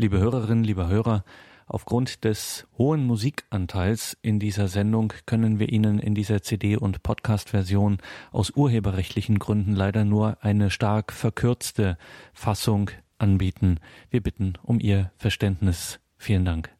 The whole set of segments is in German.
Liebe Hörerinnen, liebe Hörer, aufgrund des hohen Musikanteils in dieser Sendung können wir Ihnen in dieser CD- und Podcast-Version aus urheberrechtlichen Gründen leider nur eine stark verkürzte Fassung anbieten. Wir bitten um Ihr Verständnis. Vielen Dank.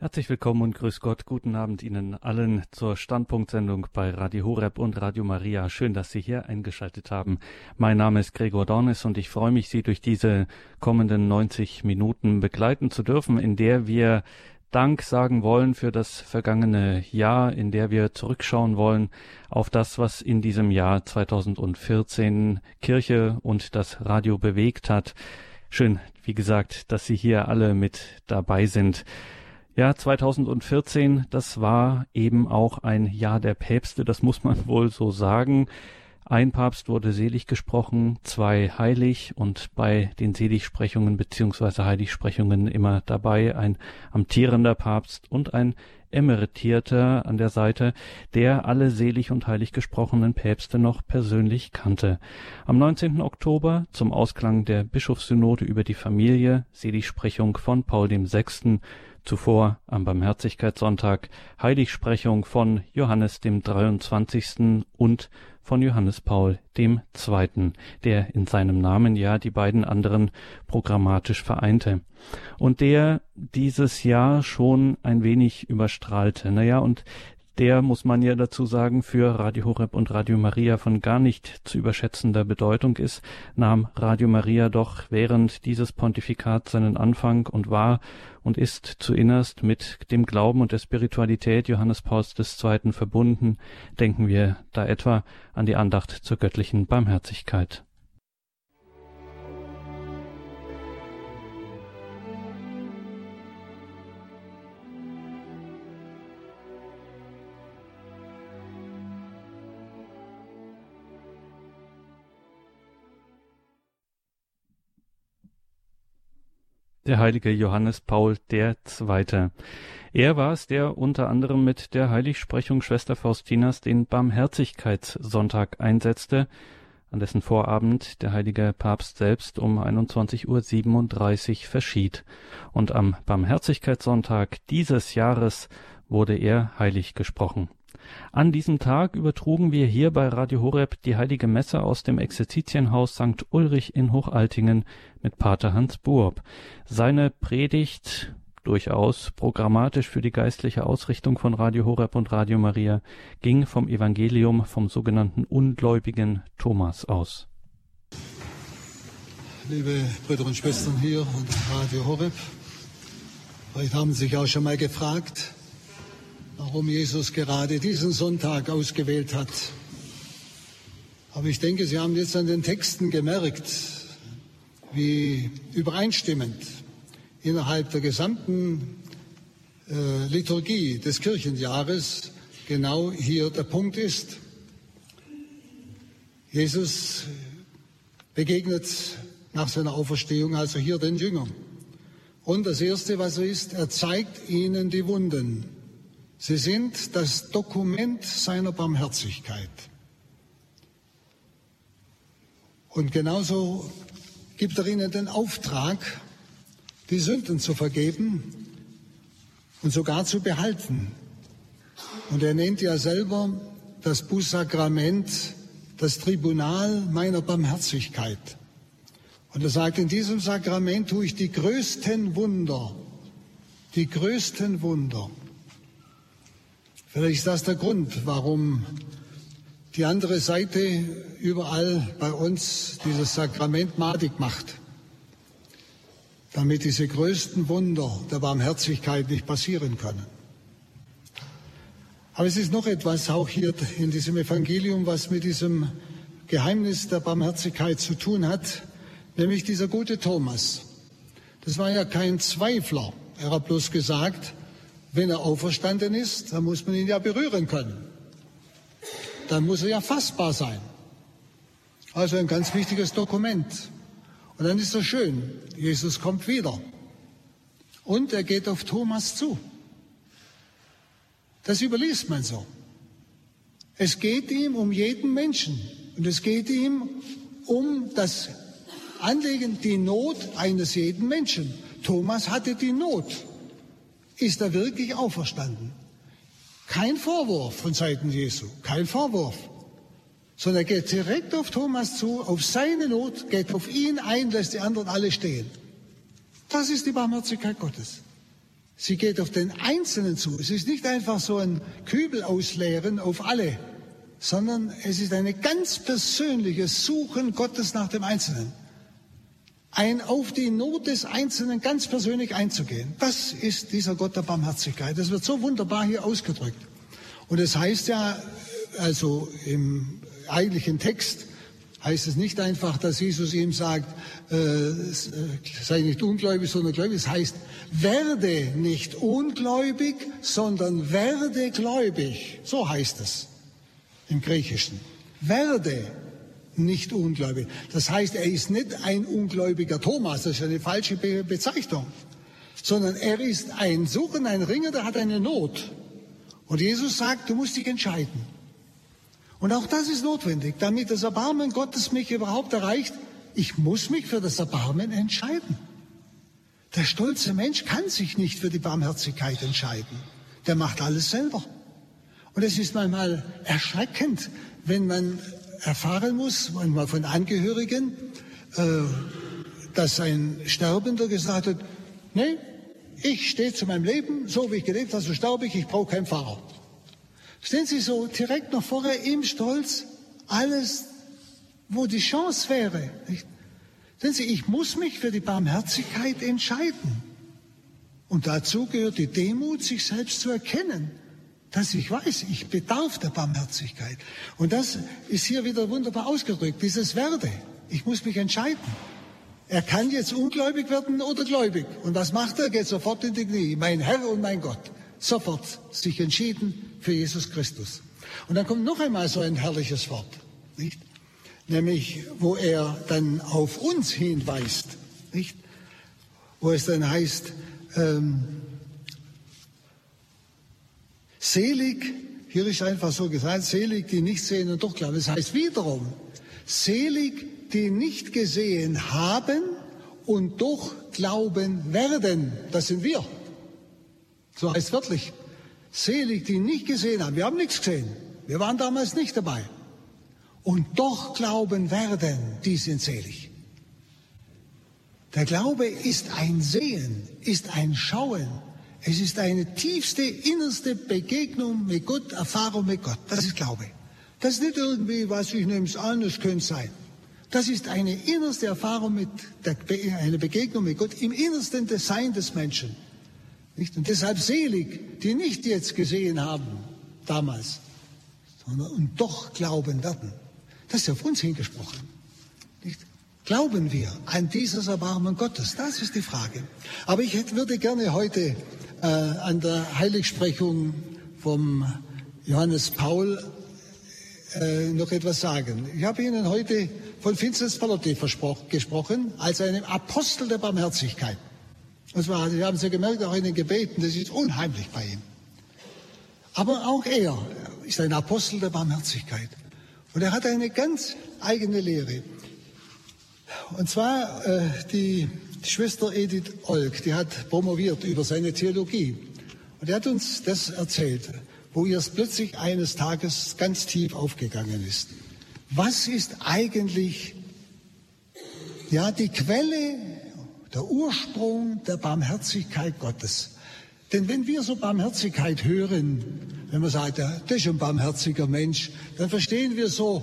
Herzlich willkommen und grüß Gott. Guten Abend Ihnen allen zur Standpunktsendung bei Radio Horeb und Radio Maria. Schön, dass Sie hier eingeschaltet haben. Mein Name ist Gregor Dornis und ich freue mich, Sie durch diese kommenden 90 Minuten begleiten zu dürfen, in der wir Dank sagen wollen für das vergangene Jahr, in der wir zurückschauen wollen auf das, was in diesem Jahr 2014 Kirche und das Radio bewegt hat. Schön, wie gesagt, dass Sie hier alle mit dabei sind. Ja, 2014, das war eben auch ein Jahr der Päpste, das muss man wohl so sagen. Ein Papst wurde selig gesprochen, zwei heilig und bei den Seligsprechungen beziehungsweise Heiligsprechungen immer dabei ein amtierender Papst und ein Emeritierter an der Seite, der alle selig und heilig gesprochenen Päpste noch persönlich kannte. Am 19. Oktober zum Ausklang der Bischofssynode über die Familie Seligsprechung von Paul VI Zuvor am Barmherzigkeitssonntag Heiligsprechung von Johannes dem 23. und von Johannes Paul dem Zweiten, der in seinem Namen ja die beiden anderen programmatisch vereinte und der dieses Jahr schon ein wenig überstrahlte. Naja, und der, muss man ja dazu sagen, für Radio Horeb und Radio Maria von gar nicht zu überschätzender Bedeutung ist, nahm Radio Maria doch während dieses Pontifikats seinen Anfang und war und ist zuinnerst mit dem Glauben und der Spiritualität Johannes Pauls II. verbunden, denken wir da etwa an die Andacht zur göttlichen Barmherzigkeit. Der heilige Johannes Paul II. Er war es, der unter anderem mit der Heiligsprechung Schwester Faustinas den Barmherzigkeitssonntag einsetzte, an dessen Vorabend der heilige Papst selbst um 21.37 Uhr verschied. Und am Barmherzigkeitssonntag dieses Jahres wurde er heilig gesprochen. An diesem Tag übertrugen wir hier bei Radio Horeb die Heilige Messe aus dem Exerzitienhaus St. Ulrich in Hochaltingen mit Pater Hans Buob. Seine Predigt durchaus programmatisch für die geistliche Ausrichtung von Radio Horeb und Radio Maria ging vom Evangelium vom sogenannten ungläubigen Thomas aus. Liebe Brüder und Schwestern hier und Radio Horeb, vielleicht haben Sie sich auch schon mal gefragt, warum Jesus gerade diesen Sonntag ausgewählt hat. Aber ich denke, Sie haben jetzt an den Texten gemerkt, wie übereinstimmend innerhalb der gesamten äh, Liturgie des Kirchenjahres genau hier der Punkt ist. Jesus begegnet nach seiner Auferstehung also hier den Jüngern. Und das Erste, was er ist, er zeigt ihnen die Wunden Sie sind das Dokument seiner Barmherzigkeit. Und genauso gibt er ihnen den Auftrag, die Sünden zu vergeben und sogar zu behalten. Und er nennt ja selber das Bußsakrament das Tribunal meiner Barmherzigkeit. Und er sagt, in diesem Sakrament tue ich die größten Wunder, die größten Wunder. Vielleicht ist das der Grund, warum die andere Seite überall bei uns dieses Sakrament madig macht, damit diese größten Wunder der Barmherzigkeit nicht passieren können. Aber es ist noch etwas auch hier in diesem Evangelium, was mit diesem Geheimnis der Barmherzigkeit zu tun hat, nämlich dieser gute Thomas. Das war ja kein Zweifler. Er hat bloß gesagt, wenn er auferstanden ist, dann muss man ihn ja berühren können. Dann muss er ja fassbar sein. Also ein ganz wichtiges Dokument. Und dann ist es schön, Jesus kommt wieder. Und er geht auf Thomas zu. Das überliest man so. Es geht ihm um jeden Menschen. Und es geht ihm um das anlegen, die Not eines jeden Menschen. Thomas hatte die Not. Ist er wirklich auferstanden? Kein Vorwurf von Seiten Jesu, kein Vorwurf. Sondern er geht direkt auf Thomas zu, auf seine Not, geht auf ihn ein, lässt die anderen alle stehen. Das ist die Barmherzigkeit Gottes. Sie geht auf den Einzelnen zu. Es ist nicht einfach so ein Kübel ausleeren auf alle, sondern es ist eine ganz persönliche Suchen Gottes nach dem Einzelnen. Ein auf die Not des Einzelnen ganz persönlich einzugehen. Das ist dieser Gott der Barmherzigkeit. Das wird so wunderbar hier ausgedrückt. Und es heißt ja, also im eigentlichen Text, heißt es nicht einfach, dass Jesus ihm sagt, äh, äh, sei nicht ungläubig, sondern gläubig. Es heißt, werde nicht ungläubig, sondern werde gläubig. So heißt es im Griechischen. Werde nicht ungläubig. Das heißt, er ist nicht ein ungläubiger Thomas, das ist eine falsche Be Bezeichnung, sondern er ist ein Suchen, ein Ringer, der hat eine Not. Und Jesus sagt, du musst dich entscheiden. Und auch das ist notwendig, damit das Erbarmen Gottes mich überhaupt erreicht. Ich muss mich für das Erbarmen entscheiden. Der stolze Mensch kann sich nicht für die Barmherzigkeit entscheiden. Der macht alles selber. Und es ist manchmal erschreckend, wenn man erfahren muss, manchmal von Angehörigen, äh, dass ein Sterbender gesagt hat, nee, ich stehe zu meinem Leben, so wie ich gelebt habe, so sterbe ich, ich brauche keinen Pfarrer. Stehen Sie so direkt noch vorher im Stolz, alles, wo die Chance wäre. Nicht? Sehen Sie, ich muss mich für die Barmherzigkeit entscheiden. Und dazu gehört die Demut, sich selbst zu erkennen, dass ich weiß, ich bedarf der Barmherzigkeit. Und das ist hier wieder wunderbar ausgedrückt, dieses Werde. Ich muss mich entscheiden. Er kann jetzt ungläubig werden oder gläubig. Und was macht er? Geht sofort in die Knie. Mein Herr und mein Gott. Sofort sich entschieden für Jesus Christus. Und dann kommt noch einmal so ein herrliches Wort, nicht? Nämlich, wo er dann auf uns hinweist, nicht? Wo es dann heißt, ähm, selig, hier ist einfach so gesagt, selig, die nicht sehen und doch glauben. Das heißt wiederum, selig, die nicht gesehen haben und doch glauben werden. Das sind wir. So heißt wörtlich. Selig, die nicht gesehen haben. Wir haben nichts gesehen. Wir waren damals nicht dabei. Und doch glauben werden, die sind selig. Der Glaube ist ein Sehen, ist ein Schauen. Es ist eine tiefste, innerste Begegnung mit Gott, Erfahrung mit Gott. Das ist Glaube. Das ist nicht irgendwie, was ich nehme es an, es könnte sein. Das ist eine innerste Erfahrung mit der, eine Begegnung mit Gott im innersten Design des Menschen. Nicht? Und deshalb selig, die nicht jetzt gesehen haben, damals, sondern und doch glauben werden. Das ist auf uns hingesprochen. Glauben wir an dieses Erbarmen Gottes? Das ist die Frage. Aber ich hätte, würde gerne heute äh, an der Heiligsprechung vom Johannes Paul äh, noch etwas sagen. Ich habe Ihnen heute von Vincent Pallotti gesprochen als einem Apostel der Barmherzigkeit. Das war, Sie haben es ja gemerkt, auch in den Gebeten, das ist unheimlich bei ihm. Aber auch er ist ein Apostel der Barmherzigkeit. Und er hat eine ganz eigene Lehre. Und zwar äh, die, Schwester Edith Olk, die hat promoviert über seine Theologie. Und er hat uns das erzählt, wo ihr es plötzlich eines Tages ganz tief aufgegangen ist. Was ist eigentlich ja, die Quelle der Ursprung der Barmherzigkeit Gottes. Denn wenn wir so Barmherzigkeit hören, wenn man sagt, das ist ein barmherziger Mensch, dann verstehen wir so,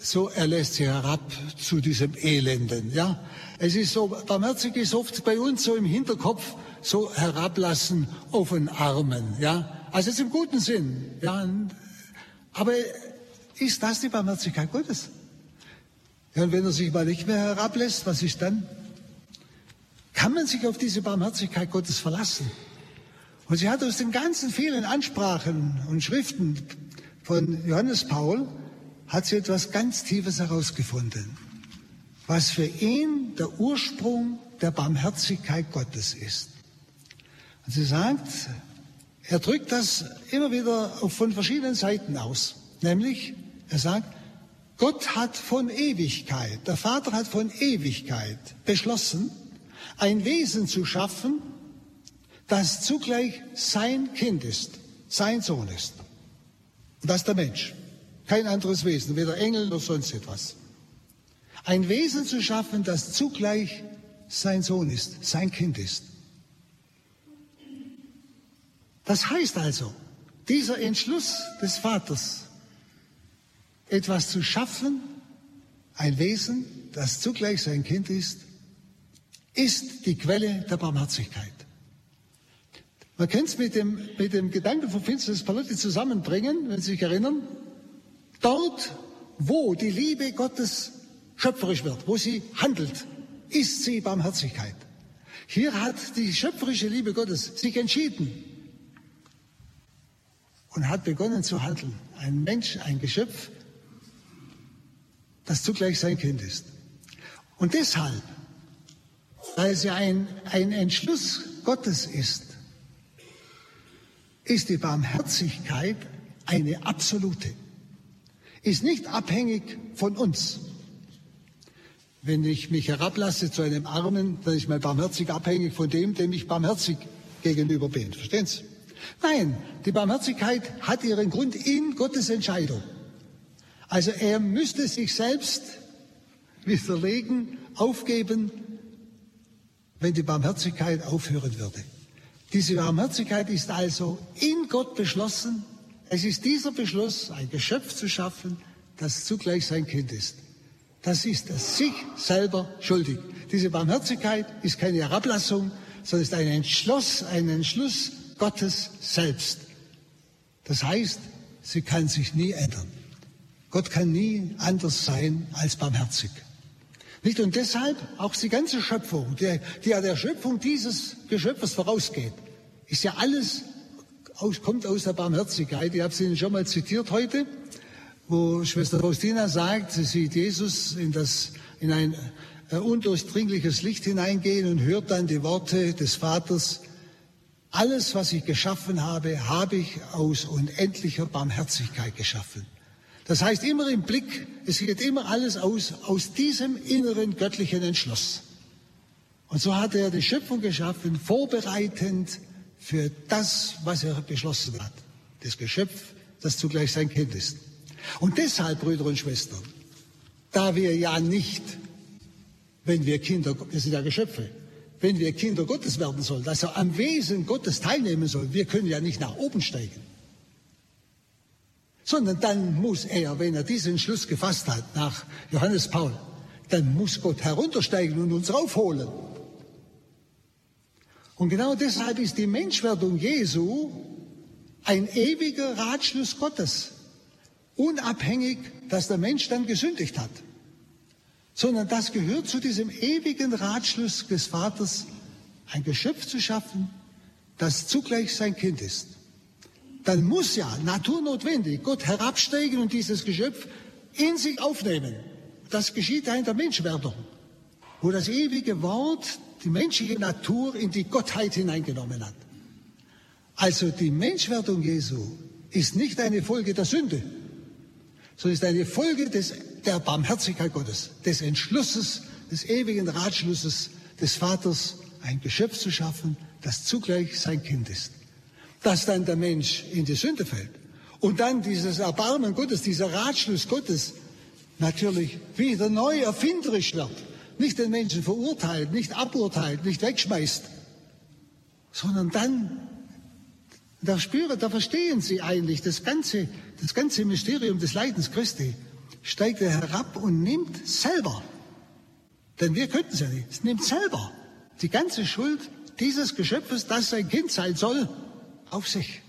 so er lässt sie herab zu diesem Elenden. Ja, es ist so, barmherzig ist oft bei uns so im Hinterkopf so herablassen auf den Armen. Ja, also jetzt im guten Sinn. Ja, aber ist das die Barmherzigkeit Gottes? Ja, und wenn er sich mal nicht mehr herablässt, was ist dann? Kann man sich auf diese Barmherzigkeit Gottes verlassen? Und sie hat aus den ganzen vielen Ansprachen und Schriften von Johannes Paul, hat sie etwas ganz Tiefes herausgefunden, was für ihn der Ursprung der Barmherzigkeit Gottes ist. Und sie sagt, er drückt das immer wieder von verschiedenen Seiten aus. Nämlich, er sagt, Gott hat von Ewigkeit, der Vater hat von Ewigkeit beschlossen, ein Wesen zu schaffen, das zugleich sein Kind ist, sein Sohn ist. Und das ist der Mensch. Kein anderes Wesen, weder Engel noch sonst etwas. Ein Wesen zu schaffen, das zugleich sein Sohn ist, sein Kind ist. Das heißt also, dieser Entschluss des Vaters, etwas zu schaffen, ein Wesen, das zugleich sein Kind ist, ist die Quelle der Barmherzigkeit. Man kann es mit dem, mit dem Gedanken von Finsternis Palotti zusammenbringen, wenn Sie sich erinnern. Dort, wo die Liebe Gottes schöpferisch wird, wo sie handelt, ist sie Barmherzigkeit. Hier hat die schöpferische Liebe Gottes sich entschieden und hat begonnen zu handeln. Ein Mensch, ein Geschöpf, das zugleich sein Kind ist. Und deshalb, weil es ja ein, ein Entschluss Gottes ist, ist die Barmherzigkeit eine absolute, ist nicht abhängig von uns. Wenn ich mich herablasse zu einem Armen, dann ist mein barmherzig abhängig von dem, dem ich barmherzig gegenüber bin. Verstehen Sie? Nein, die Barmherzigkeit hat ihren Grund in Gottes Entscheidung. Also er müsste sich selbst widerlegen, aufgeben, wenn die Barmherzigkeit aufhören würde. Diese Barmherzigkeit ist also in Gott beschlossen. Es ist dieser Beschluss, ein Geschöpf zu schaffen, das zugleich sein Kind ist. Das ist es sich selber schuldig. Diese Barmherzigkeit ist keine Herablassung, sondern ist ein Entschluss, ein Entschluss Gottes selbst. Das heißt, sie kann sich nie ändern. Gott kann nie anders sein als barmherzig. Nicht? Und deshalb auch die ganze Schöpfung, die, die ja der Schöpfung dieses Geschöpfes vorausgeht, ist ja alles, kommt aus der Barmherzigkeit. Ich habe es Ihnen schon mal zitiert heute wo Schwester Faustina sagt, sie sieht Jesus in, das, in ein äh, undurchdringliches Licht hineingehen und hört dann die Worte des Vaters, alles, was ich geschaffen habe, habe ich aus unendlicher Barmherzigkeit geschaffen. Das heißt immer im Blick, es geht immer alles aus, aus diesem inneren göttlichen Entschluss. Und so hat er die Schöpfung geschaffen, vorbereitend für das, was er beschlossen hat. Das Geschöpf, das zugleich sein Kind ist. Und deshalb, Brüder und Schwestern, da wir ja nicht, wenn wir Kinder, wir sind ja Geschöpfe, wenn wir Kinder Gottes werden sollen, dass er am Wesen Gottes teilnehmen soll, wir können ja nicht nach oben steigen. Sondern dann muss er, wenn er diesen Schluss gefasst hat, nach Johannes Paul, dann muss Gott heruntersteigen und uns raufholen. Und genau deshalb ist die Menschwerdung Jesu ein ewiger Ratschluss Gottes unabhängig, dass der Mensch dann gesündigt hat, sondern das gehört zu diesem ewigen Ratschluss des Vaters, ein Geschöpf zu schaffen, das zugleich sein Kind ist. Dann muss ja naturnotwendig Gott herabsteigen und dieses Geschöpf in sich aufnehmen. Das geschieht ja in der Menschwerdung, wo das ewige Wort die menschliche Natur in die Gottheit hineingenommen hat. Also die Menschwerdung Jesu ist nicht eine Folge der Sünde, sondern ist eine Folge des, der Barmherzigkeit Gottes, des Entschlusses, des ewigen Ratschlusses des Vaters, ein Geschöpf zu schaffen, das zugleich sein Kind ist. Dass dann der Mensch in die Sünde fällt und dann dieses Erbarmen Gottes, dieser Ratschluss Gottes natürlich wieder neu erfinderisch wird, nicht den Menschen verurteilt, nicht aburteilt, nicht wegschmeißt, sondern dann da spüren, da verstehen Sie eigentlich das ganze, das ganze Mysterium des Leidens Christi. Steigt er herab und nimmt selber, denn wir könnten es ja nicht, es nimmt selber die ganze Schuld dieses Geschöpfes, das sein Kind sein soll, auf sich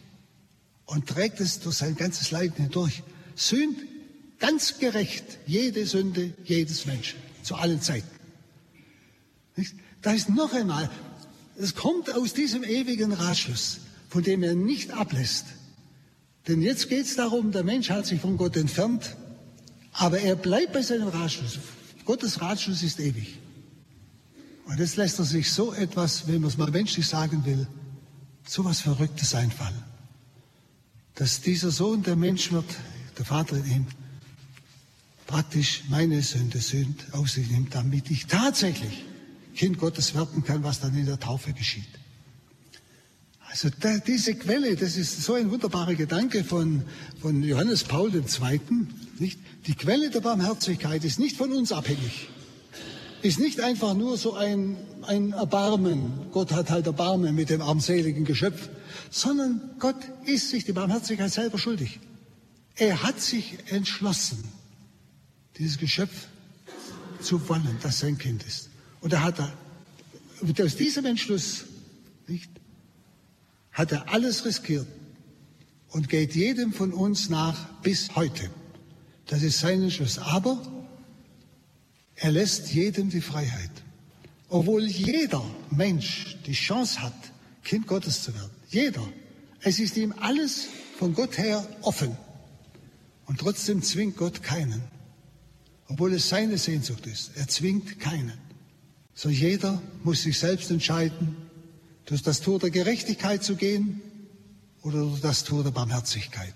und trägt es durch sein ganzes Leiden hindurch. Sünd ganz gerecht jede Sünde jedes Menschen zu allen Zeiten. Da ist noch einmal, es kommt aus diesem ewigen Ratschluss von dem er nicht ablässt. Denn jetzt geht es darum, der Mensch hat sich von Gott entfernt, aber er bleibt bei seinem Ratschluss. Gottes Ratschluss ist ewig. Und jetzt lässt er sich so etwas, wenn man es mal menschlich sagen will, so was Verrücktes einfallen. Dass dieser Sohn der Mensch wird, der Vater in ihm, praktisch meine Sünde sünd auf sich nimmt, damit ich tatsächlich Kind Gottes werden kann, was dann in der Taufe geschieht. Also da, diese Quelle, das ist so ein wunderbarer Gedanke von, von Johannes Paul II. Nicht? Die Quelle der Barmherzigkeit ist nicht von uns abhängig. Ist nicht einfach nur so ein, ein Erbarmen. Gott hat halt Erbarmen mit dem armseligen Geschöpf. Sondern Gott ist sich die Barmherzigkeit selber schuldig. Er hat sich entschlossen, dieses Geschöpf zu wollen, das sein Kind ist. Und er hat er, aus diesem Entschluss, nicht, hat er alles riskiert und geht jedem von uns nach bis heute. Das ist sein Entschluss. Aber er lässt jedem die Freiheit. Obwohl jeder Mensch die Chance hat, Kind Gottes zu werden. Jeder. Es ist ihm alles von Gott her offen. Und trotzdem zwingt Gott keinen. Obwohl es seine Sehnsucht ist. Er zwingt keinen. So jeder muss sich selbst entscheiden, durch das Tor der Gerechtigkeit zu gehen oder durch das Tor der Barmherzigkeit.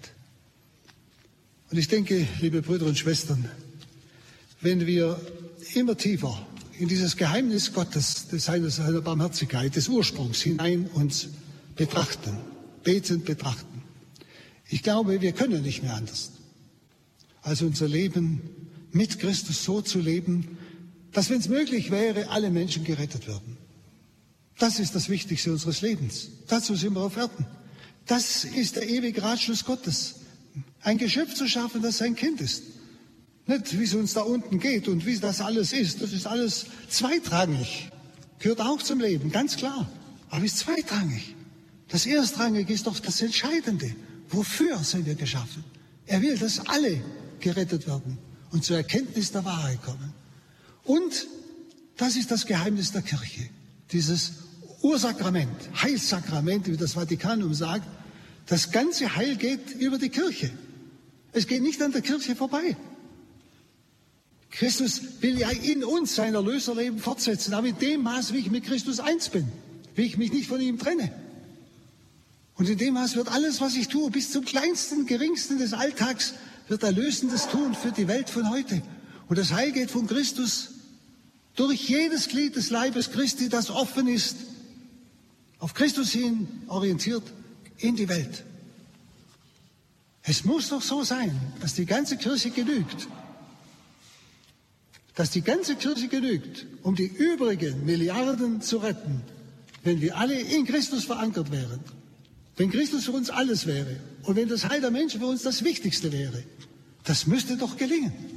Und ich denke, liebe Brüder und Schwestern, wenn wir immer tiefer in dieses Geheimnis Gottes, Heils, seiner Barmherzigkeit, des Ursprungs hinein uns betrachten, betend betrachten, ich glaube, wir können nicht mehr anders, als unser Leben mit Christus so zu leben, dass, wenn es möglich wäre, alle Menschen gerettet würden. Das ist das Wichtigste unseres Lebens. Dazu sind wir auf Erden. Das ist der ewige Ratschluss Gottes. Ein Geschöpf zu schaffen, das sein Kind ist. Nicht, wie es uns da unten geht und wie das alles ist. Das ist alles zweitrangig. Gehört auch zum Leben, ganz klar. Aber ist zweitrangig. Das Erstrangige ist doch das Entscheidende. Wofür sind wir geschaffen? Er will, dass alle gerettet werden und zur Erkenntnis der Wahrheit kommen. Und das ist das Geheimnis der Kirche, dieses Ursakrament, Heilsakrament, wie das Vatikanum sagt. Das ganze Heil geht über die Kirche. Es geht nicht an der Kirche vorbei. Christus will ja in uns sein Erlöserleben fortsetzen, aber in dem Maß, wie ich mit Christus eins bin, wie ich mich nicht von ihm trenne. Und in dem Maß wird alles, was ich tue, bis zum kleinsten, geringsten des Alltags, wird Erlösendes tun für die Welt von heute. Und das Heil geht von Christus durch jedes Glied des Leibes Christi, das offen ist, auf Christus hin orientiert in die Welt. Es muss doch so sein, dass die ganze Kirche genügt. Dass die ganze Kirche genügt, um die übrigen Milliarden zu retten, wenn wir alle in Christus verankert wären. Wenn Christus für uns alles wäre und wenn das Heil der Menschen für uns das Wichtigste wäre. Das müsste doch gelingen.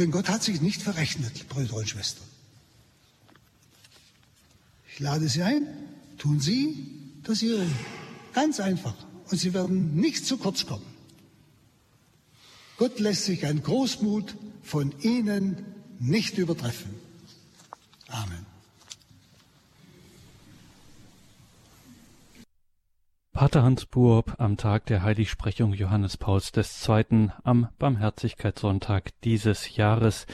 Denn Gott hat sich nicht verrechnet, Brüder und Schwestern. Ich lade Sie ein, tun Sie das Ihre. Ganz einfach. Und Sie werden nicht zu kurz kommen. Gott lässt sich ein Großmut von Ihnen nicht übertreffen. Amen. Pater Hans Buob am Tag der Heiligsprechung Johannes Pauls II. am Barmherzigkeitssonntag dieses Jahres.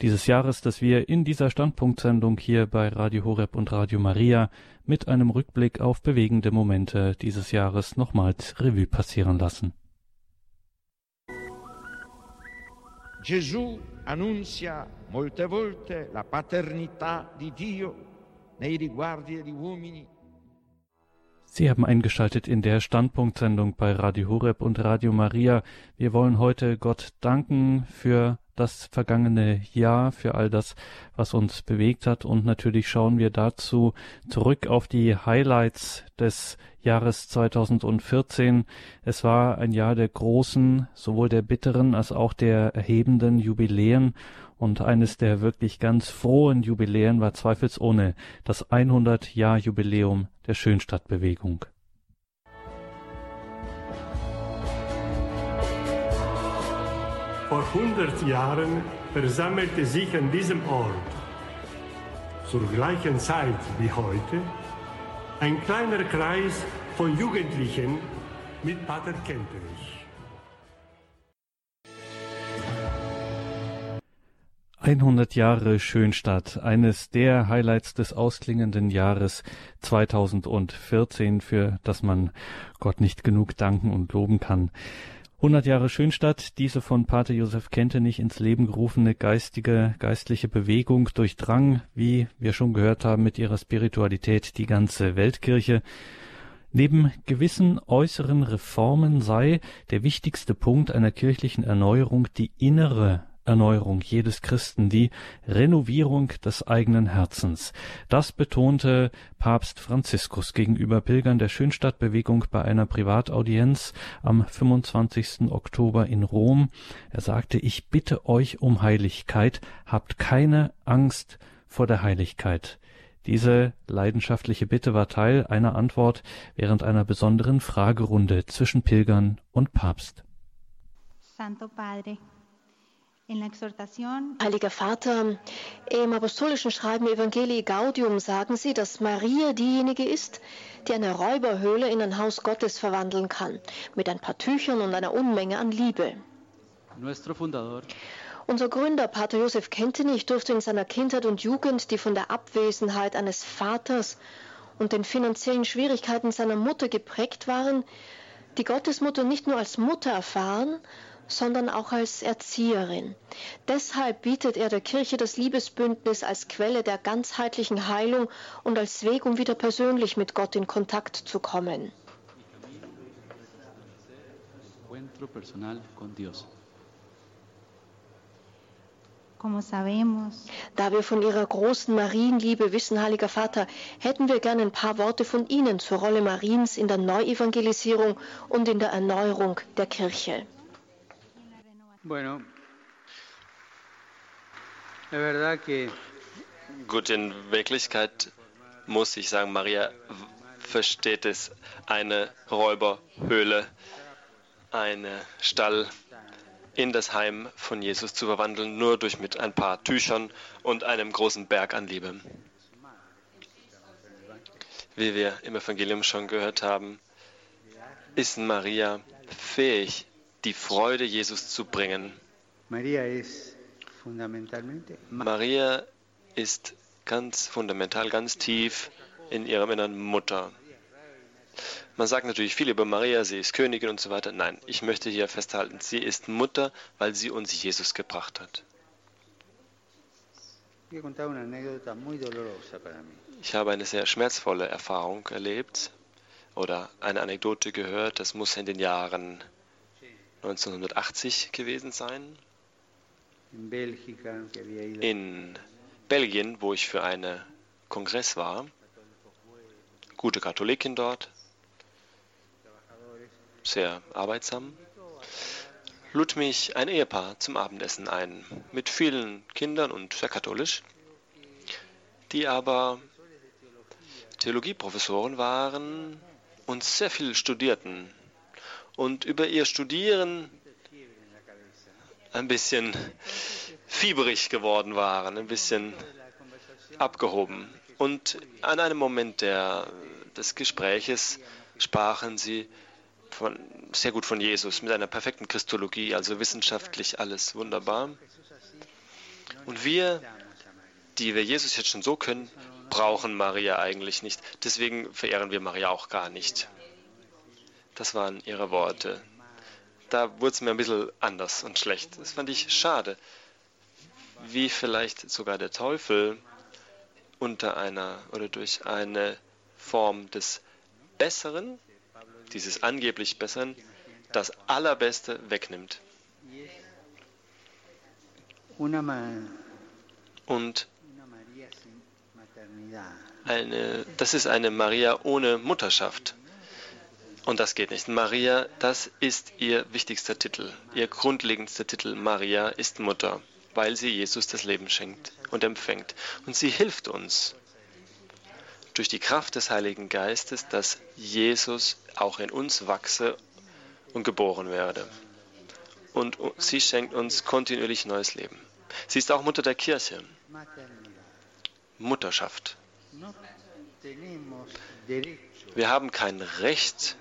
Dieses Jahres, das wir in dieser Standpunktsendung hier bei Radio Horeb und Radio Maria mit einem Rückblick auf bewegende Momente dieses Jahres nochmals Revue passieren lassen. Gesù annuncia molte volte la paternità di Dio nei riguardi degli uomini Sie haben eingeschaltet in der Standpunktsendung bei Radio Horeb und Radio Maria. Wir wollen heute Gott danken für das vergangene Jahr, für all das, was uns bewegt hat. Und natürlich schauen wir dazu zurück auf die Highlights des Jahres 2014. Es war ein Jahr der großen, sowohl der bitteren als auch der erhebenden Jubiläen. Und eines der wirklich ganz frohen Jubiläen war zweifelsohne das 100-Jahr-Jubiläum der Schönstadtbewegung. Vor 100 Jahren versammelte sich an diesem Ort, zur gleichen Zeit wie heute, ein kleiner Kreis von Jugendlichen mit Pater 100 Jahre Schönstadt, eines der Highlights des ausklingenden Jahres 2014, für das man Gott nicht genug danken und loben kann. 100 Jahre Schönstadt, diese von Pater Josef Kentenich ins Leben gerufene geistige, geistliche Bewegung durchdrang, wie wir schon gehört haben, mit ihrer Spiritualität die ganze Weltkirche. Neben gewissen äußeren Reformen sei der wichtigste Punkt einer kirchlichen Erneuerung die innere Erneuerung jedes Christen, die Renovierung des eigenen Herzens. Das betonte Papst Franziskus gegenüber Pilgern der Schönstadtbewegung bei einer Privataudienz am 25. Oktober in Rom. Er sagte, ich bitte euch um Heiligkeit, habt keine Angst vor der Heiligkeit. Diese leidenschaftliche Bitte war Teil einer Antwort während einer besonderen Fragerunde zwischen Pilgern und Papst. Santo Padre, Heiliger Vater, im apostolischen Schreiben Evangelii Gaudium sagen Sie, dass Maria diejenige ist, die eine Räuberhöhle in ein Haus Gottes verwandeln kann, mit ein paar Tüchern und einer Unmenge an Liebe. Unser Gründer, Pater Josef Kentenich, durfte in seiner Kindheit und Jugend, die von der Abwesenheit eines Vaters und den finanziellen Schwierigkeiten seiner Mutter geprägt waren, die Gottesmutter nicht nur als Mutter erfahren, sondern auch als Erzieherin. Deshalb bietet er der Kirche das Liebesbündnis als Quelle der ganzheitlichen Heilung und als Weg, um wieder persönlich mit Gott in Kontakt zu kommen. Da wir von Ihrer großen Marienliebe wissen, Heiliger Vater, hätten wir gerne ein paar Worte von Ihnen zur Rolle Mariens in der Neuevangelisierung und in der Erneuerung der Kirche. Bueno, es verdad que Gut, in Wirklichkeit muss ich sagen, Maria versteht es, eine Räuberhöhle, eine Stall in das Heim von Jesus zu verwandeln, nur durch mit ein paar Tüchern und einem großen Berg an Liebe. Wie wir im Evangelium schon gehört haben, ist Maria fähig, die Freude Jesus zu bringen. Maria ist ganz fundamental, ganz tief in ihrem Innern Mutter. Man sagt natürlich viel über Maria, sie ist Königin und so weiter. Nein, ich möchte hier festhalten, sie ist Mutter, weil sie uns Jesus gebracht hat. Ich habe eine sehr schmerzvolle Erfahrung erlebt oder eine Anekdote gehört. Das muss in den Jahren 1980 gewesen sein. In Belgien, wo ich für einen Kongress war. Gute Katholikin dort, sehr arbeitsam. Lud mich ein Ehepaar zum Abendessen ein, mit vielen Kindern und sehr katholisch, die aber Theologieprofessoren waren und sehr viel studierten und über ihr Studieren ein bisschen fieberig geworden waren, ein bisschen abgehoben. Und an einem Moment der, des Gespräches sprachen sie von, sehr gut von Jesus mit einer perfekten Christologie, also wissenschaftlich alles wunderbar. Und wir, die wir Jesus jetzt schon so können, brauchen Maria eigentlich nicht. Deswegen verehren wir Maria auch gar nicht. Das waren ihre Worte. Da wurde es mir ein bisschen anders und schlecht. Das fand ich schade. Wie vielleicht sogar der Teufel unter einer oder durch eine Form des Besseren, dieses angeblich Besseren, das Allerbeste wegnimmt. Und eine, das ist eine Maria ohne Mutterschaft. Und das geht nicht. Maria, das ist ihr wichtigster Titel. Ihr grundlegendster Titel. Maria ist Mutter, weil sie Jesus das Leben schenkt und empfängt. Und sie hilft uns durch die Kraft des Heiligen Geistes, dass Jesus auch in uns wachse und geboren werde. Und sie schenkt uns kontinuierlich neues Leben. Sie ist auch Mutter der Kirche. Mutterschaft. Wir haben kein Recht,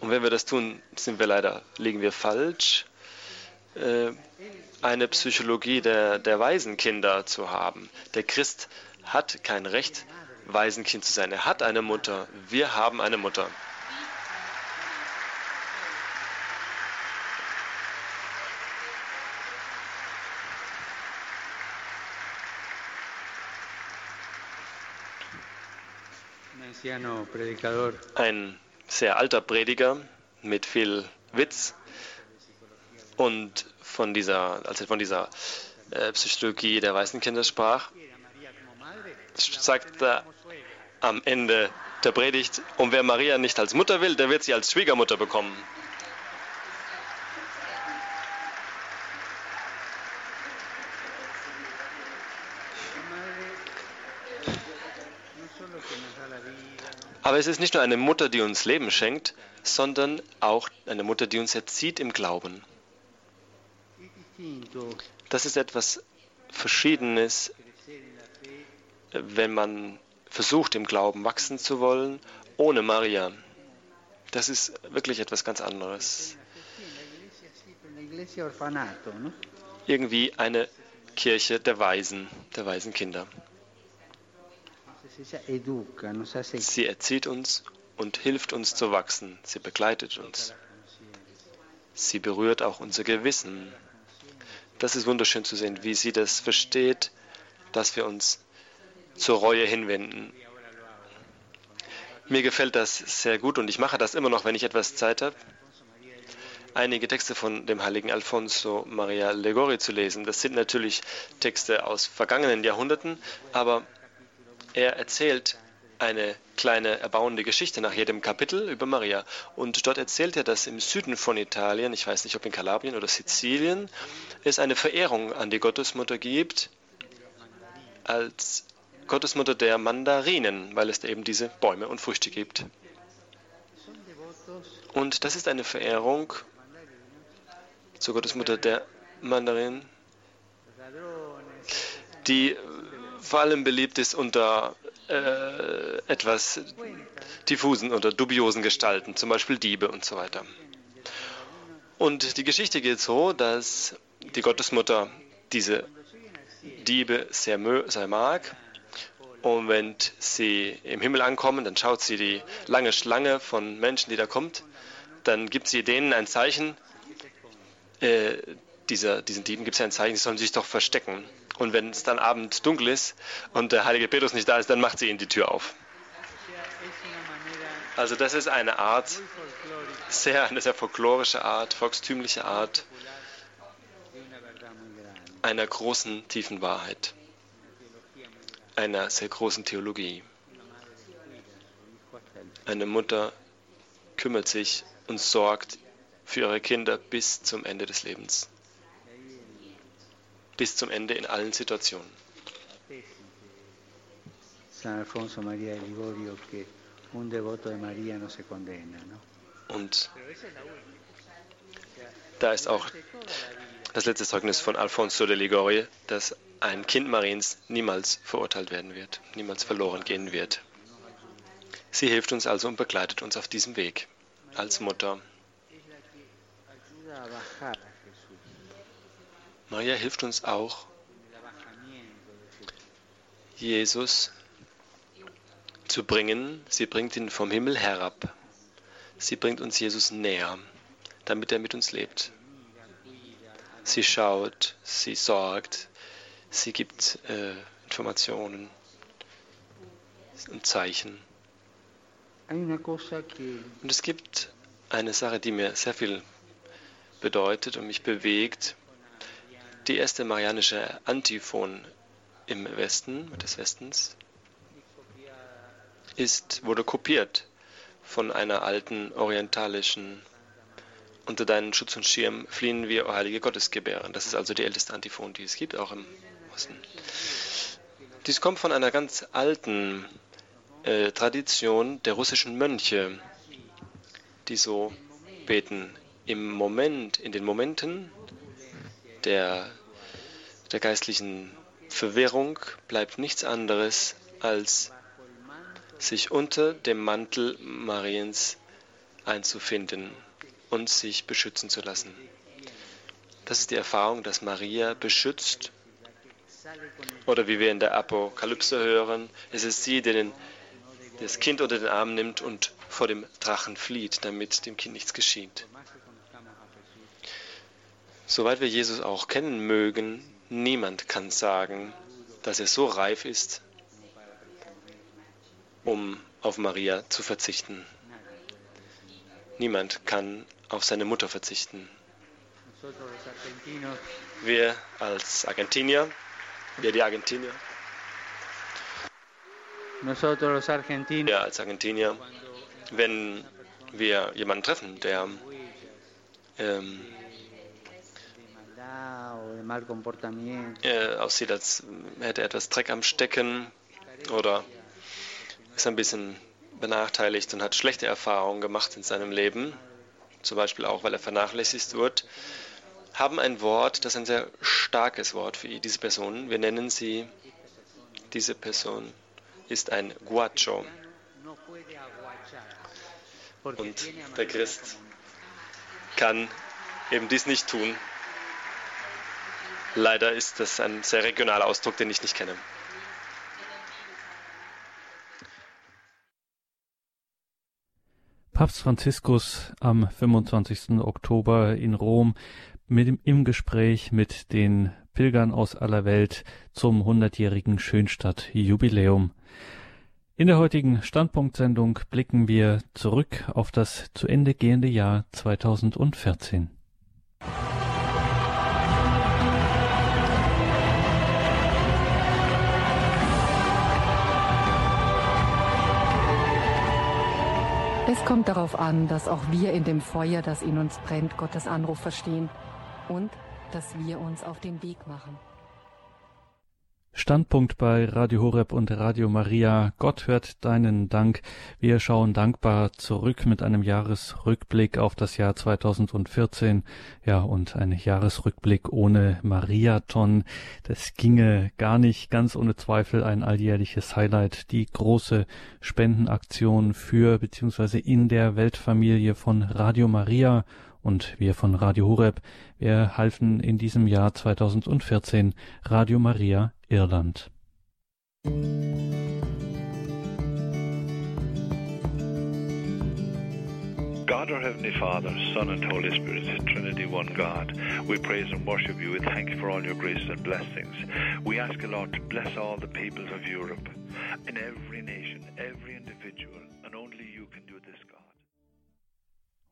und wenn wir das tun, sind wir leider, liegen wir falsch, äh, eine Psychologie der, der Waisenkinder zu haben. Der Christ hat kein Recht, Waisenkind zu sein. Er hat eine Mutter. Wir haben eine Mutter. Ein sehr alter Prediger mit viel Witz und von dieser, als von dieser äh, Psychologie der weißen Kinder sprach, sagt er am Ende der Predigt, und wer Maria nicht als Mutter will, der wird sie als Schwiegermutter bekommen. Aber es ist nicht nur eine Mutter, die uns Leben schenkt, sondern auch eine Mutter, die uns erzieht im Glauben. Das ist etwas Verschiedenes, wenn man versucht, im Glauben wachsen zu wollen, ohne Maria. Das ist wirklich etwas ganz anderes. Irgendwie eine Kirche der Weisen, der weisen Kinder. Sie erzieht uns und hilft uns zu wachsen. Sie begleitet uns. Sie berührt auch unser Gewissen. Das ist wunderschön zu sehen, wie sie das versteht, dass wir uns zur Reue hinwenden. Mir gefällt das sehr gut und ich mache das immer noch, wenn ich etwas Zeit habe, einige Texte von dem heiligen Alfonso Maria Legori zu lesen. Das sind natürlich Texte aus vergangenen Jahrhunderten, aber er erzählt eine kleine erbauende Geschichte nach jedem Kapitel über Maria. Und dort erzählt er, dass im Süden von Italien, ich weiß nicht, ob in Kalabrien oder Sizilien, es eine Verehrung an die Gottesmutter gibt als Gottesmutter der Mandarinen, weil es da eben diese Bäume und Früchte gibt. Und das ist eine Verehrung zur Gottesmutter der Mandarinen, die vor allem beliebt ist unter äh, etwas diffusen oder dubiosen Gestalten, zum Beispiel Diebe und so weiter. Und die Geschichte geht so, dass die Gottesmutter diese Diebe sehr, sehr mag. Und wenn sie im Himmel ankommen, dann schaut sie die lange Schlange von Menschen, die da kommt. Dann gibt sie denen ein Zeichen. Äh, dieser, diesen Dieben gibt es ein Zeichen, sie sollen sich doch verstecken. Und wenn es dann Abend dunkel ist und der heilige Petrus nicht da ist, dann macht sie ihnen die Tür auf. Also das ist eine Art, sehr, eine sehr folklorische Art, volkstümliche Art einer großen, tiefen Wahrheit, einer sehr großen Theologie. Eine Mutter kümmert sich und sorgt für ihre Kinder bis zum Ende des Lebens bis zum Ende in allen Situationen. Und da ist auch das letzte Zeugnis von Alfonso de Ligorio, dass ein Kind Mariens niemals verurteilt werden wird, niemals verloren gehen wird. Sie hilft uns also und begleitet uns auf diesem Weg als Mutter. Maria hilft uns auch, Jesus zu bringen. Sie bringt ihn vom Himmel herab. Sie bringt uns Jesus näher, damit er mit uns lebt. Sie schaut, sie sorgt, sie gibt äh, Informationen und Zeichen. Und es gibt eine Sache, die mir sehr viel bedeutet und mich bewegt. Die erste marianische Antiphon im Westen, des Westens, ist, wurde kopiert von einer alten orientalischen unter deinen Schutz und Schirm fliehen wir, o heilige Gottesgebären. Das ist also die älteste Antiphon, die es gibt, auch im Osten. Dies kommt von einer ganz alten äh, Tradition der russischen Mönche, die so beten. Im Moment, in den Momenten der, der geistlichen Verwirrung bleibt nichts anderes, als sich unter dem Mantel Mariens einzufinden und sich beschützen zu lassen. Das ist die Erfahrung, dass Maria beschützt. Oder wie wir in der Apokalypse hören, es ist sie, die das Kind unter den Arm nimmt und vor dem Drachen flieht, damit dem Kind nichts geschieht. Soweit wir Jesus auch kennen mögen, niemand kann sagen, dass er so reif ist, um auf Maria zu verzichten. Niemand kann auf seine Mutter verzichten. Wir als Argentinier, wir die Argentinier, wir als Argentinier, wenn wir jemanden treffen, der ähm, äh, aussieht, als hätte er etwas Dreck am Stecken oder ist ein bisschen benachteiligt und hat schlechte Erfahrungen gemacht in seinem Leben, zum Beispiel auch, weil er vernachlässigt wird, haben ein Wort, das ist ein sehr starkes Wort für diese Person. Wir nennen sie, diese Person ist ein Guacho. Und der Christ kann eben dies nicht tun. Leider ist das ein sehr regionaler Ausdruck, den ich nicht kenne. Papst Franziskus am 25. Oktober in Rom mit, im Gespräch mit den Pilgern aus aller Welt zum 100-jährigen Schönstadt-Jubiläum. In der heutigen Standpunktsendung blicken wir zurück auf das zu Ende gehende Jahr 2014. Es kommt darauf an, dass auch wir in dem Feuer, das in uns brennt, Gottes Anruf verstehen und dass wir uns auf den Weg machen. Standpunkt bei Radio Horeb und Radio Maria. Gott hört deinen Dank. Wir schauen dankbar zurück mit einem Jahresrückblick auf das Jahr 2014. Ja, und ein Jahresrückblick ohne Mariathon. Das ginge gar nicht. Ganz ohne Zweifel ein alljährliches Highlight. Die große Spendenaktion für bzw. in der Weltfamilie von Radio Maria und wir von Radio Horeb, wir halfen in diesem Jahr 2014 Radio Maria Irland. God, our Heavenly Father, Son, and Holy Spirit, Trinity, one God, we praise and worship you. We thank you for all your graces and blessings. We ask you, Lord, to bless all the peoples of Europe, in every nation, every individual, and only you can do.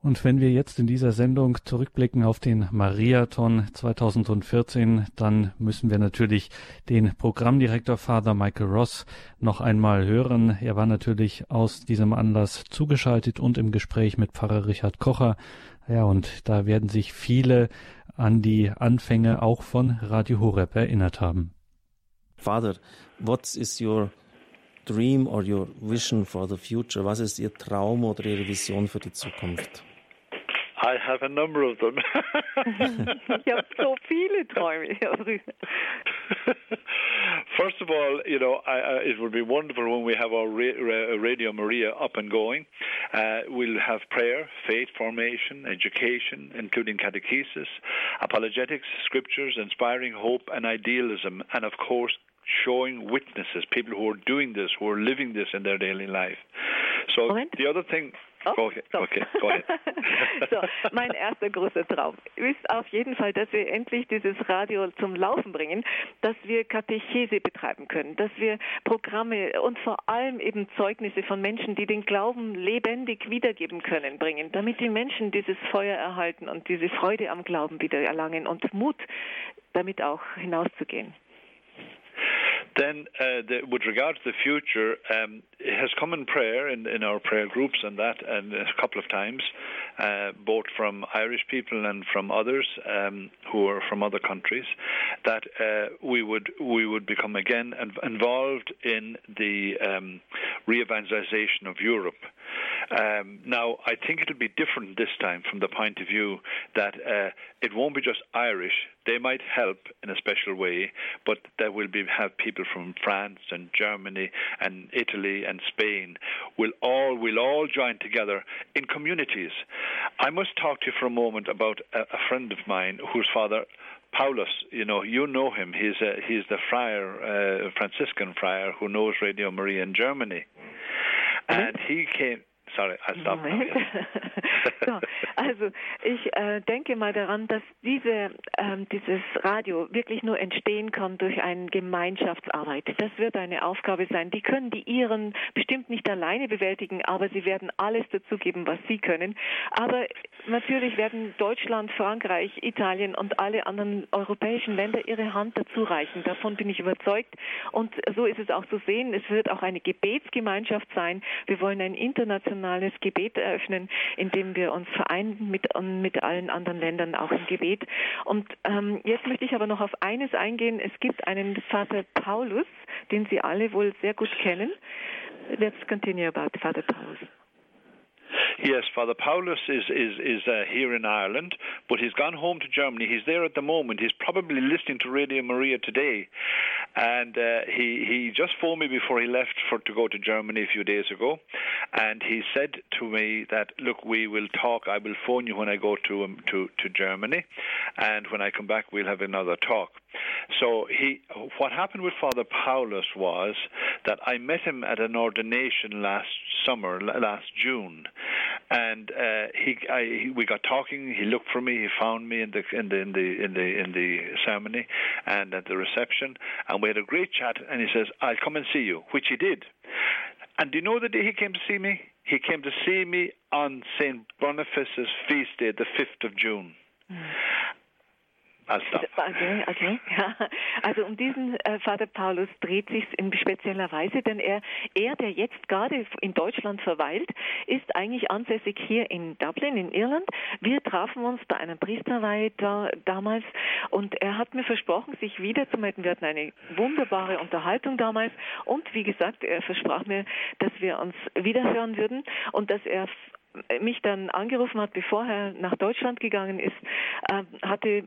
Und wenn wir jetzt in dieser Sendung zurückblicken auf den Mariathon 2014, dann müssen wir natürlich den Programmdirektor Father Michael Ross noch einmal hören. Er war natürlich aus diesem Anlass zugeschaltet und im Gespräch mit Pfarrer Richard Kocher. Ja, und da werden sich viele an die Anfänge auch von Radio Horeb erinnert haben. Father, what is your dream or your vision for the future? Was ist Ihr Traum oder Ihre Vision für die Zukunft? I have a number of them. ich habe so viele Träume. First of all, you know, I, I, it would be wonderful when we have our ra Radio Maria up and going. Uh, we'll have prayer, faith formation, education, including catechesis, apologetics, scriptures, inspiring hope and idealism, and of course, showing witnesses, people who are doing this, who are living this in their daily life. So Moment. the other thing. Oh, okay, so. okay, so, mein erster großer Traum ist auf jeden Fall, dass wir endlich dieses Radio zum Laufen bringen, dass wir Katechese betreiben können, dass wir Programme und vor allem eben Zeugnisse von Menschen, die den Glauben lebendig wiedergeben können, bringen, damit die Menschen dieses Feuer erhalten und diese Freude am Glauben wieder erlangen und Mut, damit auch hinauszugehen. Then, uh, the, with regard to the future, um, it has come in prayer in, in our prayer groups and that, and a couple of times, uh, both from Irish people and from others um, who are from other countries, that uh, we would we would become again involved in the um, re-evangelization of Europe. Um, now, I think it'll be different this time from the point of view that uh, it won't be just Irish. They might help in a special way, but there will be have people from France and Germany and Italy and Spain. Will all will all join together in communities. I must talk to you for a moment about a, a friend of mine whose father Paulus, you know, you know him. He's a, he's the friar, uh, Franciscan friar who knows Radio Maria in Germany, and he came. Sorry, I stopped. Moment. so, also ich äh, denke mal daran, dass diese, ähm, dieses Radio wirklich nur entstehen kann durch eine Gemeinschaftsarbeit. Das wird eine Aufgabe sein. Die können die Iren bestimmt nicht alleine bewältigen, aber sie werden alles dazugeben, was sie können. Aber natürlich werden Deutschland, Frankreich, Italien und alle anderen europäischen Länder ihre Hand dazu reichen. Davon bin ich überzeugt. Und so ist es auch zu sehen. Es wird auch eine Gebetsgemeinschaft sein. Wir wollen ein internationales Gebet eröffnen, in dem wir uns vereinen mit, mit allen anderen Ländern auch im Gebet. Und ähm, jetzt möchte ich aber noch auf eines eingehen. Es gibt einen Vater Paulus, den Sie alle wohl sehr gut kennen. Let's continue about Father Paulus. Yes, Father Paulus is is is uh, here in Ireland, but he's gone home to Germany. He's there at the moment. He's probably listening to Radio Maria today, and uh, he he just phoned me before he left for to go to Germany a few days ago, and he said to me that look, we will talk. I will phone you when I go to um, to to Germany, and when I come back, we'll have another talk. So he, what happened with Father Paulus was that I met him at an ordination last summer, last June, and uh, he, I, he, we got talking. He looked for me. He found me in the in the in the in the in the ceremony and at the reception, and we had a great chat. And he says, "I'll come and see you," which he did. And do you know the day he came to see me? He came to see me on St. Boniface's feast day, the 5th of June. Mm. Okay, okay. Ja. Also um diesen äh, Vater Paulus dreht sich in spezieller Weise, denn er, er, der jetzt gerade in Deutschland verweilt, ist eigentlich ansässig hier in Dublin, in Irland. Wir trafen uns bei einer Priesterweihe da, damals und er hat mir versprochen, sich wieder zu melden. Wir hatten eine wunderbare Unterhaltung damals und wie gesagt, er versprach mir, dass wir uns wiederhören würden und dass er mich dann angerufen hat, bevor er nach Deutschland gegangen ist, äh, hatte äh,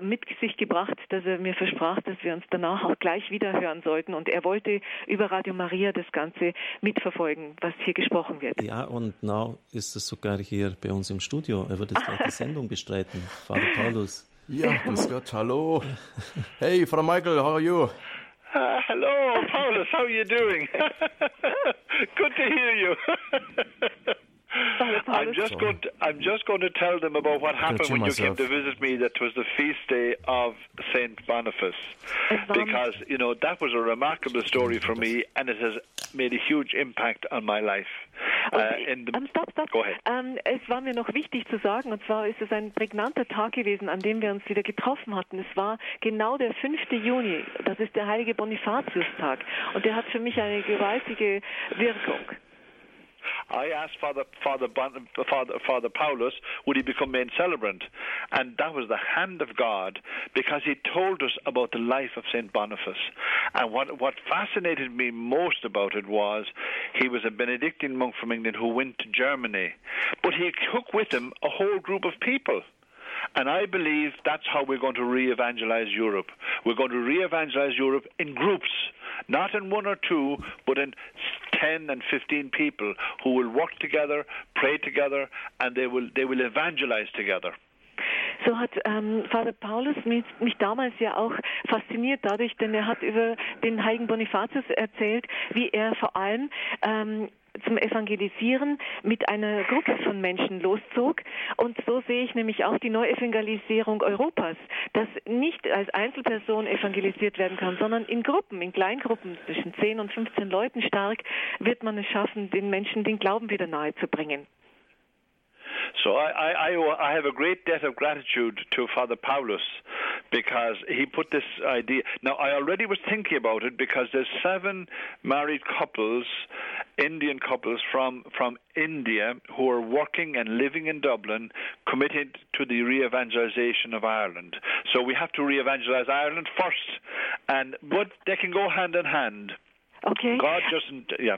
mit sich gebracht, dass er mir versprach, dass wir uns danach auch gleich wieder hören sollten. Und er wollte über Radio Maria das Ganze mitverfolgen, was hier gesprochen wird. Ja, und now ist es sogar hier bei uns im Studio. Er wird jetzt gleich die Sendung bestreiten. Vater Paulus. Ja, grüß Gott, hallo. Hey, Frau Michael, how are you? Uh, hello, Paulus, how are you doing? Good to hear you. I'm just going. To, I'm just going to tell them about what happened when myself. you came to visit me. That was the feast day of Saint Boniface, because you know that was a remarkable story for me, and it has made a huge impact on my life. Uh, the, um, stop, stop. Go ahead. Um, es war mir noch wichtig zu sagen, und zwar ist es ein prägnanter Tag gewesen, an dem wir uns wieder getroffen hatten. Es war genau der 5. Juni. Das ist der heilige Bonifatiustag, und der hat für mich eine gewaltige Wirkung. I asked Father Father Father Father Paulus would he become main celebrant, and that was the hand of God because he told us about the life of Saint Boniface. And what what fascinated me most about it was he was a Benedictine monk from England who went to Germany, but he took with him a whole group of people. And I believe that's how we're going to re evangelize Europe. We're going to re evangelize Europe in groups, not in one or two, but in 10 and 15 people who will work together, pray together, and they will, they will evangelize together. So hat ähm, Vater Paulus mich, mich, damals ja auch fasziniert dadurch, denn er hat über den heiligen Bonifatius erzählt, wie er vor allem ähm, zum Evangelisieren mit einer Gruppe von Menschen loszog. Und so sehe ich nämlich auch die Neuevangelisierung Europas, dass nicht als Einzelperson evangelisiert werden kann, sondern in Gruppen, in Kleingruppen zwischen 10 und 15 Leuten stark, wird man es schaffen, den Menschen den Glauben wieder nahe zu bringen. So I, I, I have a great debt of gratitude to Father Paulus because he put this idea. Now, I already was thinking about it because there's seven married couples, Indian couples from, from India, who are working and living in Dublin, committed to the re evangelization of Ireland. So we have to re evangelize Ireland first, and but they can go hand in hand. Okay. God doesn't, yeah.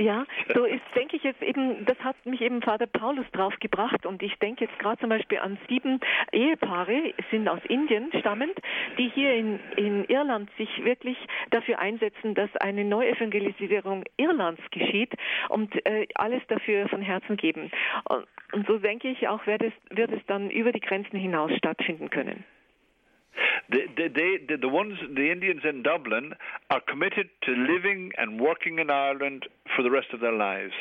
Ja, so ist, denke ich jetzt eben, das hat mich eben Vater Paulus drauf gebracht und ich denke jetzt gerade zum Beispiel an sieben Ehepaare, sind aus Indien stammend, die hier in, in Irland sich wirklich dafür einsetzen, dass eine Neuevangelisierung Irlands geschieht und äh, alles dafür von Herzen geben. Und, und so denke ich auch, wird es, wird es dann über die Grenzen hinaus stattfinden können. The, they, the, the ones, the Indians in Dublin, are committed to living and working in Ireland for the rest of their lives.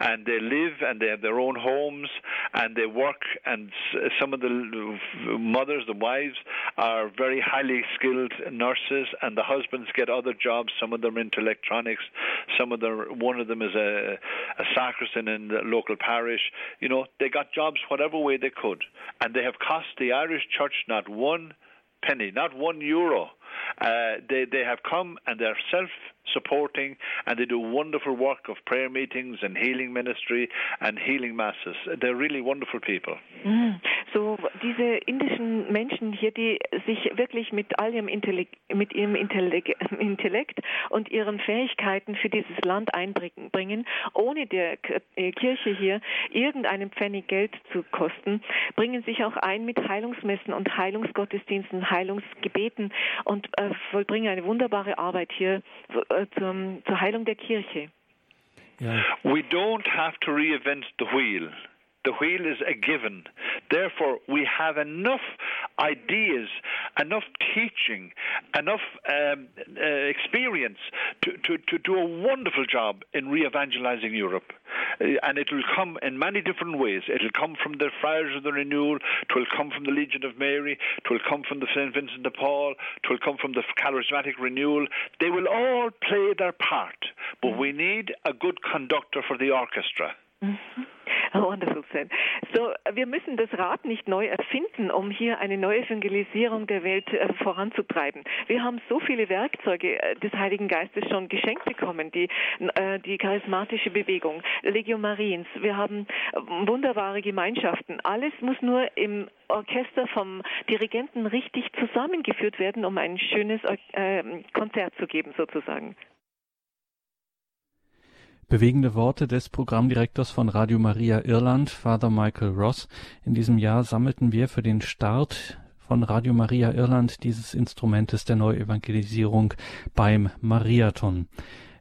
and they live and they have their own homes and they work. And some of the mothers, the wives, are very highly skilled nurses, and the husbands get other jobs. Some of them into electronics. Some of them, one of them is a, a sacristan in the local parish. You know, they got jobs whatever way they could, and they have cost the Irish Church not one penny, not one euro. Uh, they they have come and they're self supporting and they do wonderful work of prayer meetings and healing ministry and healing masses. They're really wonderful people. Mm. So diese indischen Menschen hier, die sich wirklich mit all ihrem Intellekt, mit ihrem Intellekt und ihren Fähigkeiten für dieses Land einbringen, ohne der äh, Kirche hier irgendeinen Pfennig Geld zu kosten, bringen sich auch ein mit Heilungsmessen und Heilungsgottesdiensten, Heilungsgebeten und äh, vollbringen eine wunderbare Arbeit hier äh, zum, zur Heilung der Kirche. Yeah. We don't have to reinvent the wheel. The wheel is a given. Therefore, we have enough ideas, enough teaching, enough um, uh, experience to, to, to do a wonderful job in re evangelizing Europe. Uh, and it will come in many different ways. It will come from the Friars of the Renewal, it will come from the Legion of Mary, it will come from the St. Vincent de Paul, it will come from the Charismatic Renewal. They will all play their part, but we need a good conductor for the orchestra. Mm-hmm. Wonderful said. So, wir müssen das Rad nicht neu erfinden, um hier eine neue Evangelisierung der Welt äh, voranzutreiben. Wir haben so viele Werkzeuge äh, des Heiligen Geistes schon geschenkt bekommen, die, äh, die charismatische Bewegung, Legio Mariens. Wir haben äh, wunderbare Gemeinschaften. Alles muss nur im Orchester vom Dirigenten richtig zusammengeführt werden, um ein schönes äh, Konzert zu geben, sozusagen. Bewegende Worte des Programmdirektors von Radio Maria Irland, Father Michael Ross. In diesem Jahr sammelten wir für den Start von Radio Maria Irland dieses Instrumentes der Neuevangelisierung beim Mariathon.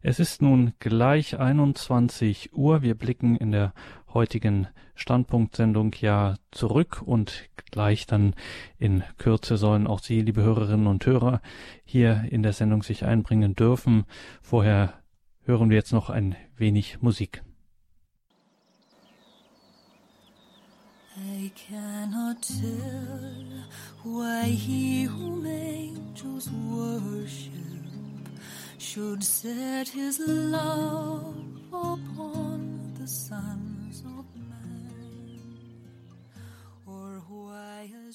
Es ist nun gleich 21 Uhr. Wir blicken in der heutigen Standpunktsendung ja zurück und gleich dann in Kürze sollen auch Sie, liebe Hörerinnen und Hörer, hier in der Sendung sich einbringen dürfen. Vorher hören wir jetzt noch ein wenig Musik. I cannot tell why he whom angels worship should set his love upon the sons of man, or why a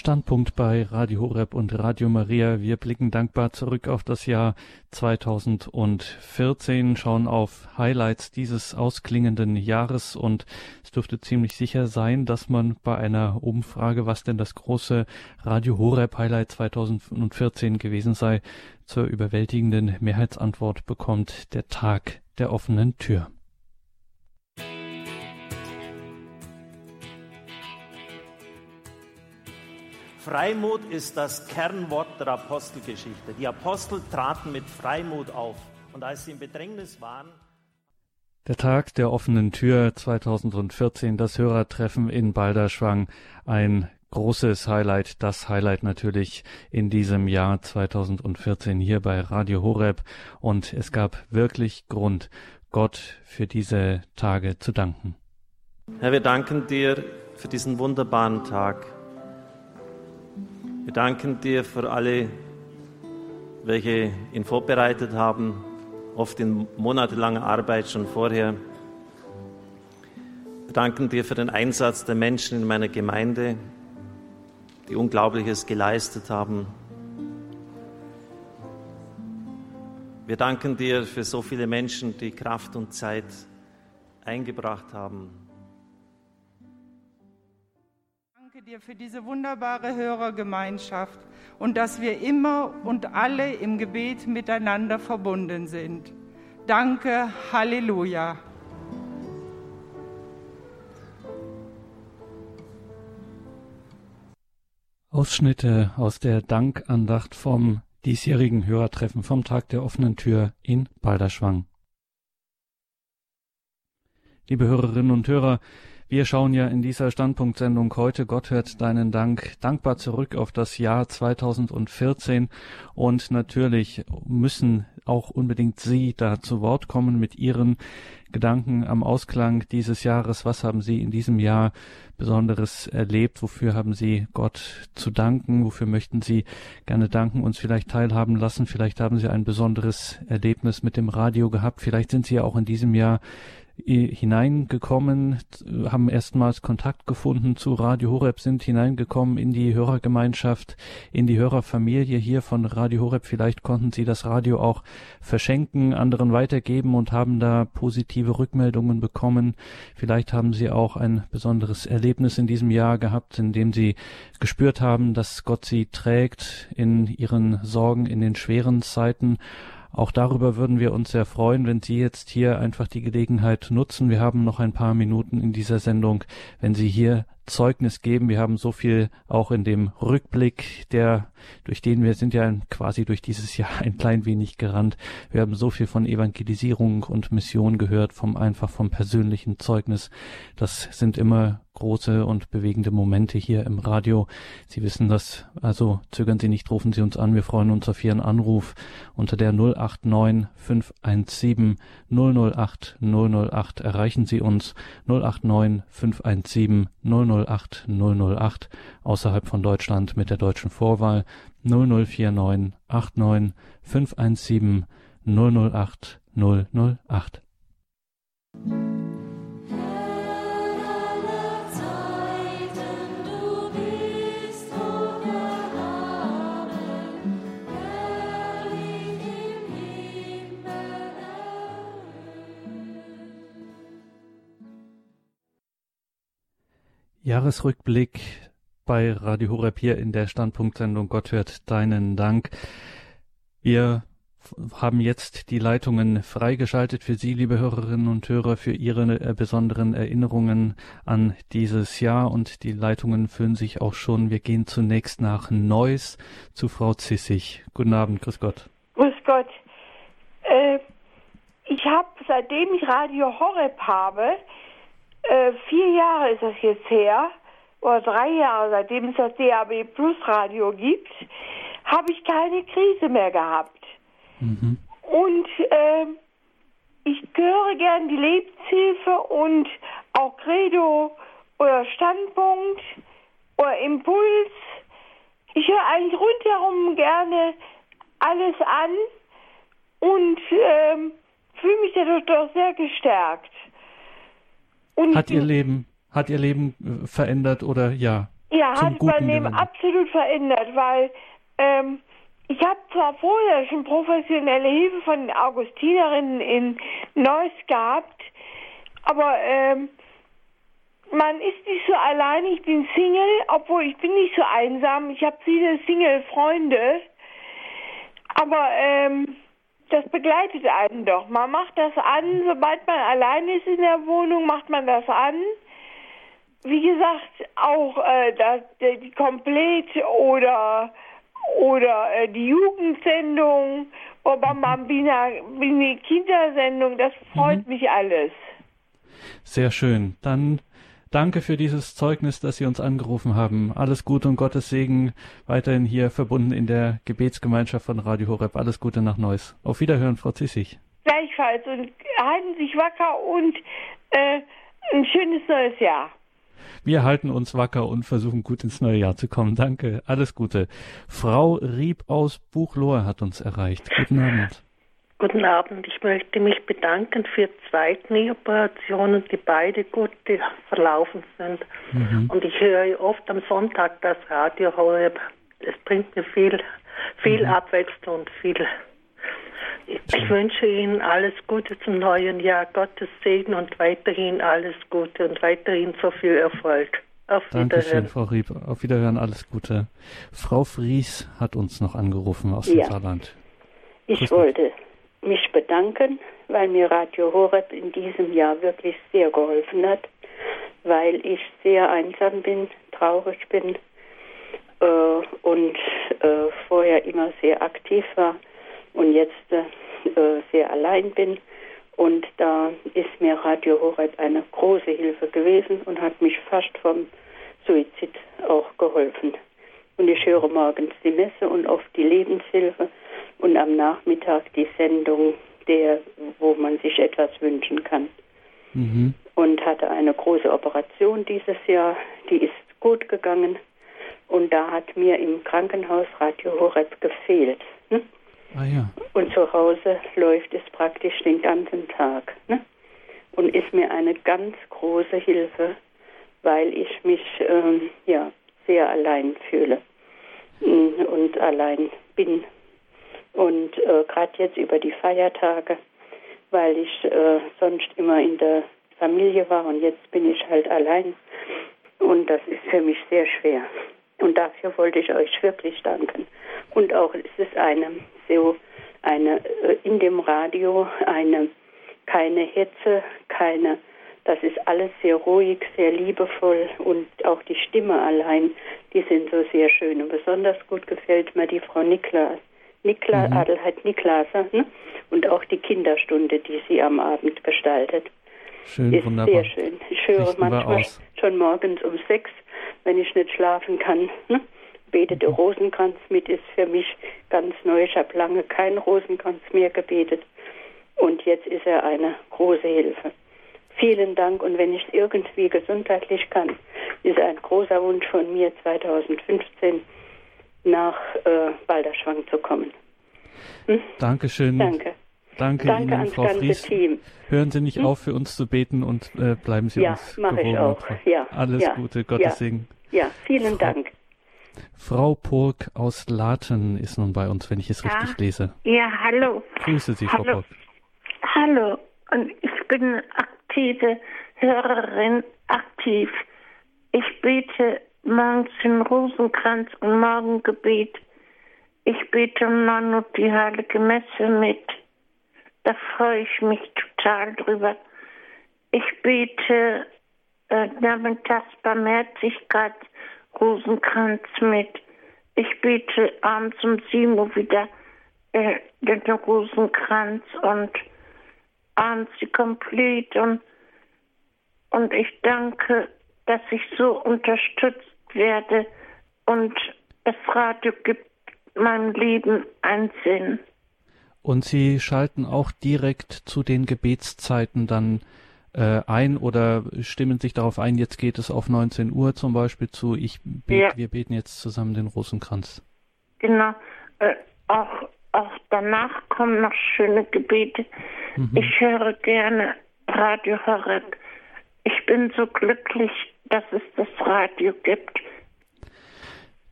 Standpunkt bei Radio Horeb und Radio Maria. Wir blicken dankbar zurück auf das Jahr 2014, schauen auf Highlights dieses ausklingenden Jahres und es dürfte ziemlich sicher sein, dass man bei einer Umfrage, was denn das große Radio Horeb Highlight 2014 gewesen sei, zur überwältigenden Mehrheitsantwort bekommt, der Tag der offenen Tür. Freimut ist das Kernwort der Apostelgeschichte. Die Apostel traten mit Freimut auf. Und als sie in Bedrängnis waren, der Tag der offenen Tür 2014, das Hörertreffen in Balderschwang, ein großes Highlight, das Highlight natürlich in diesem Jahr 2014 hier bei Radio Horeb und es gab wirklich Grund, Gott für diese Tage zu danken. Herr, wir danken dir für diesen wunderbaren Tag. Wir danken dir für alle, welche ihn vorbereitet haben, oft in monatelanger Arbeit schon vorher. Wir danken dir für den Einsatz der Menschen in meiner Gemeinde, die Unglaubliches geleistet haben. Wir danken dir für so viele Menschen, die Kraft und Zeit eingebracht haben. Dir für diese wunderbare Hörergemeinschaft und dass wir immer und alle im Gebet miteinander verbunden sind. Danke, Halleluja. Ausschnitte aus der Dankandacht vom diesjährigen Hörertreffen vom Tag der offenen Tür in Balderschwang. Liebe Hörerinnen und Hörer, Wir schauen ja in dieser Standpunktsendung heute, Gott hört deinen Dank, dankbar zurück auf das Jahr 2014 und natürlich müssen auch unbedingt Sie da zu Wort kommen mit Ihren Gedanken am Ausklang dieses Jahres. Was haben Sie in diesem Jahr Besonderes erlebt? Wofür haben Sie Gott zu danken? Wofür möchten Sie gerne danken, uns vielleicht teilhaben lassen? Vielleicht haben Sie ein besonderes Erlebnis mit dem Radio gehabt. Vielleicht sind Sie ja auch in diesem Jahr hineingekommen, haben erstmals Kontakt gefunden zu Radio Horeb, sind hineingekommen in die Hörergemeinschaft, in die Hörerfamilie hier von Radio Horeb. Vielleicht konnten Sie das Radio auch verschenken, anderen weitergeben und haben da positive Rückmeldungen bekommen. Vielleicht haben Sie auch ein besonderes Erlebnis in diesem Jahr gehabt, in dem Sie gespürt haben, dass Gott Sie trägt in Ihren Sorgen, in den schweren Zeiten. Auch darüber würden wir uns sehr freuen, wenn Sie jetzt hier einfach die Gelegenheit nutzen. Wir haben noch ein paar Minuten in dieser Sendung, wenn Sie hier Zeugnis geben. Wir haben so viel auch in dem Rückblick, der, durch den wir sind ja quasi durch dieses Jahr ein klein wenig gerannt. Wir haben so viel von Evangelisierung und Mission gehört, vom einfach vom persönlichen Zeugnis. Das sind immer große und bewegende Momente hier im Radio. Sie wissen das, also zögern Sie nicht, rufen Sie uns an. Wir freuen uns auf Ihren Anruf unter der 089 517 008 008 erreichen Sie uns 089 517 008 008 außerhalb von Deutschland mit der deutschen Vorwahl 0049 89 517 008 008. Jahresrückblick bei Radio Horeb hier in der Standpunktsendung Gott hört deinen Dank. Wir haben jetzt die Leitungen freigeschaltet für Sie, liebe Hörerinnen und Hörer, für Ihre äh, besonderen Erinnerungen an dieses Jahr und die Leitungen füllen sich auch schon. Wir gehen zunächst nach Neuss zu Frau Zissig. Guten Abend, grüß Gott. Grüß Gott. Äh, ich habe, seitdem ich Radio Horeb habe, äh, vier Jahre ist das jetzt her, oder drei Jahre, seitdem es das DAB Plus Radio gibt, habe ich keine Krise mehr gehabt. Mhm. Und äh, ich höre gern die Lebenshilfe und auch Credo oder Standpunkt oder Impuls. Ich höre eigentlich rundherum gerne alles an und äh, fühle mich dadurch doch sehr gestärkt. Und hat ihr Leben, hat ihr Leben äh, verändert oder ja? Ja, hat mein Leben absolut verändert, weil ähm, ich habe zwar vorher schon professionelle Hilfe von den Augustinerinnen in Neuss gehabt, aber ähm, man ist nicht so allein. Ich bin Single, obwohl ich bin nicht so einsam. Ich habe viele Single-Freunde, aber ähm, das begleitet einen doch. Man macht das an, sobald man allein ist in der Wohnung, macht man das an. Wie gesagt, auch äh, das, die Komplett oder oder äh, die Jugendsendung oder Bambina, die Kindersendung, das freut mhm. mich alles. Sehr schön. Dann Danke für dieses Zeugnis, dass Sie uns angerufen haben. Alles Gute und Gottes Segen weiterhin hier verbunden in der Gebetsgemeinschaft von Radio Horeb. Alles Gute nach Neuss. Auf Wiederhören, Frau Zissig. Gleichfalls und halten Sie sich wacker und äh, ein schönes neues Jahr. Wir halten uns wacker und versuchen gut ins neue Jahr zu kommen. Danke. Alles Gute. Frau Rieb aus Buchlohr hat uns erreicht. Guten Abend. Guten Abend. Ich möchte mich bedanken für zwei Knieoperationen, die beide gut verlaufen sind. Mhm. Und ich höre oft am Sonntag das Radio Horeb. Es bringt mir viel, viel mhm. Abwechslung und viel. Ich wünsche Ihnen alles Gute zum neuen Jahr, Gottes Segen und weiterhin alles Gute und weiterhin so viel Erfolg. Auf Dankeschön, Frau Rieb. Auf Wiederhören, alles Gute. Frau Fries hat uns noch angerufen aus ja. dem Saarland. Ich Grüß wollte mich bedanken, weil mir Radio Horeb in diesem Jahr wirklich sehr geholfen hat, weil ich sehr einsam bin, traurig bin äh, und äh, vorher immer sehr aktiv war und jetzt äh, sehr allein bin Und da ist mir Radio Horeb eine große Hilfe gewesen und hat mich fast vom Suizid auch geholfen. Und ich höre morgens die Messe und oft die Lebenshilfe und am Nachmittag die Sendung, der, wo man sich etwas wünschen kann. Mhm. Und hatte eine große Operation dieses Jahr, die ist gut gegangen. Und da hat mir im Krankenhaus Radio Horeb gefehlt. Ne? Ah ja. Und zu Hause läuft es praktisch den ganzen Tag. Ne? Und ist mir eine ganz große Hilfe, weil ich mich ähm, ja, sehr allein fühle und allein bin. Und äh, gerade jetzt über die Feiertage, weil ich äh, sonst immer in der Familie war und jetzt bin ich halt allein. Und das ist für mich sehr schwer. Und dafür wollte ich euch wirklich danken. Und auch es ist eine so eine äh, in dem Radio eine keine Hetze, keine das ist alles sehr ruhig, sehr liebevoll und auch die Stimme allein, die sind so sehr schön. Und besonders gut gefällt mir die Frau Niklas, Nikla, mhm. Adelheid Niklaser ne? und auch die Kinderstunde, die sie am Abend gestaltet. Schön, ist wunderbar. sehr schön. Ich höre Richten manchmal schon morgens um sechs, wenn ich nicht schlafen kann. Ne? Betete Mhm. Rosenkranz mit ist für mich ganz neu. Ich habe lange keinen Rosenkranz mehr gebetet. Und jetzt ist er eine große Hilfe. Vielen Dank. Und wenn ich es irgendwie gesundheitlich kann, ist ein großer Wunsch von mir 2015 nach äh, Balderschwang zu kommen. Dankeschön. Danke. Danke, Danke Ihnen, Frau ganze Fries. Team. Hören Sie nicht Hm? auf, für uns zu beten und äh, bleiben Sie Ja, uns mach ich gewogen. auch. Frau- Ja, Alles ja, Gute, Gottes ja. Segen. Ja, vielen Dank. Frau Purk aus Laten ist nun bei uns, wenn ich es Ja. richtig lese. Ja, hallo. Grüße Sie, Frau Hallo. Purk. Hallo. Und ich bin aktive Hörerin, aktiv. Ich bete morgens den Rosenkranz und Morgengebet. Ich bete um 9 Uhr die Heilige Messe mit. Da freue ich mich total drüber. Ich bete äh, nachmittags Barmherzigkeit Rosenkranz mit. Ich bete abends um 7 Uhr wieder äh, den Rosenkranz und die Complete und, und ich danke, dass ich so unterstützt werde und das Radio gibt meinem Leben einen Sinn. Und Sie schalten auch direkt zu den Gebetszeiten dann äh, ein oder stimmen sich darauf ein, jetzt geht es auf 19 Uhr zum Beispiel zu, ich bete, Ja. wir beten jetzt zusammen den Rosenkranz. Genau. Äh, auch, auch danach kommen noch schöne Gebete. Mhm. Ich höre gerne Radio Horeb. Ich bin so glücklich, dass es das Radio gibt.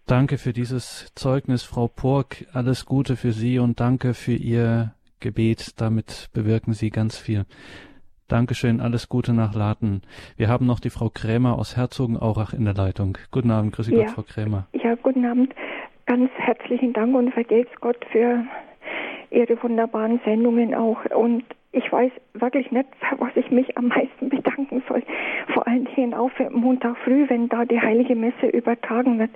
Danke für dieses Zeugnis, Frau Pork. Alles Gute für Sie und danke für Ihr Gebet. Damit bewirken Sie ganz viel. Dankeschön, alles Gute nach Laten. Wir haben noch die Frau Krämer aus Herzogenaurach in der Leitung. Guten Abend, grüße Ja. Gott, Frau Krämer. Ja, guten Abend. Ganz herzlichen Dank und vergelt's Gott für Ihre wunderbaren Sendungen auch. Und ich weiß wirklich nicht, für was ich mich am meisten bedanken soll. Vor allen Dingen auch für Montag früh, wenn da die heilige Messe übertragen wird.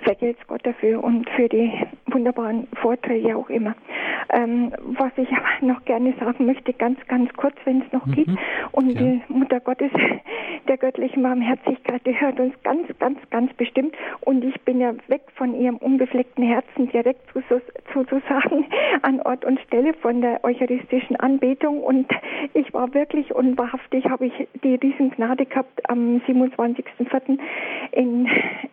Vergelt's Gott dafür und für die wunderbaren Vorträge auch immer. Ähm, was ich aber noch gerne sagen möchte, ganz, ganz kurz, wenn es noch geht. Und die Mutter Gottes der göttlichen Barmherzigkeit, die hört uns ganz, ganz, ganz bestimmt. Und ich bin ja weg von ihrem unbefleckten Herzen direkt zu, so- sozusagen an Ort und Stelle von der eucharistischen Anbetung. Und ich war wirklich und wahrhaftig, habe ich die Riesengnade gehabt, am 27.04. In,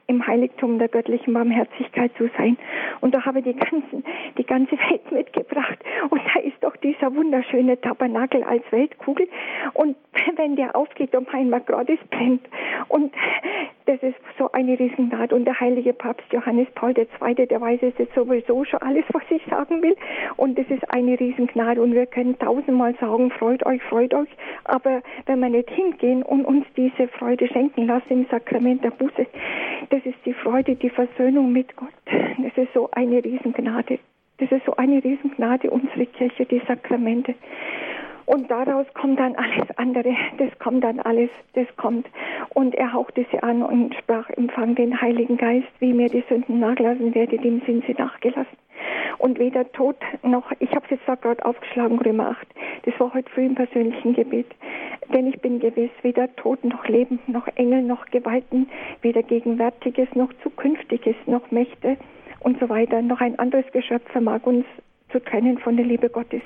im Heiligtum der göttlichen Barmherzigkeit zu sein. Und da habe ich die, ganzen, die ganze Welt mitgebracht. Und da ist doch dieser wunderschöne Tabernakel als Weltkugel. Und wenn der aufgeht um einmal gerade es brennt. Und das ist so eine Riesengnade. Und der heilige Papst Johannes Paul II., der weiß es jetzt sowieso schon alles, was ich sagen will. Und das ist eine Riesengnade. Und wir können tausendmal sagen, freut euch, freut euch. Aber wenn wir nicht hingehen und uns diese Freude schenken lassen im Sakrament der Buße, das ist die Freude, die Versöhnung mit Gott. Das ist so eine Riesengnade. Das ist so eine Riesengnade, unsere Kirche, die Sakramente. Und daraus kommt dann alles andere, das kommt dann alles, das kommt. Und er hauchte sie an und sprach, empfang den Heiligen Geist, wie mir die Sünden nachlassen werdet, dem sind sie nachgelassen. Und weder Tod noch, ich habe es jetzt gerade aufgeschlagen, Römer 8, das war heute früh im persönlichen Gebet. Denn ich bin gewiss, weder Tod noch Leben, noch Engel, noch Gewalten, weder Gegenwärtiges noch Zukünftiges, noch Mächte und so weiter, noch ein anderes Geschöpf vermag uns zu trennen von der Liebe Gottes,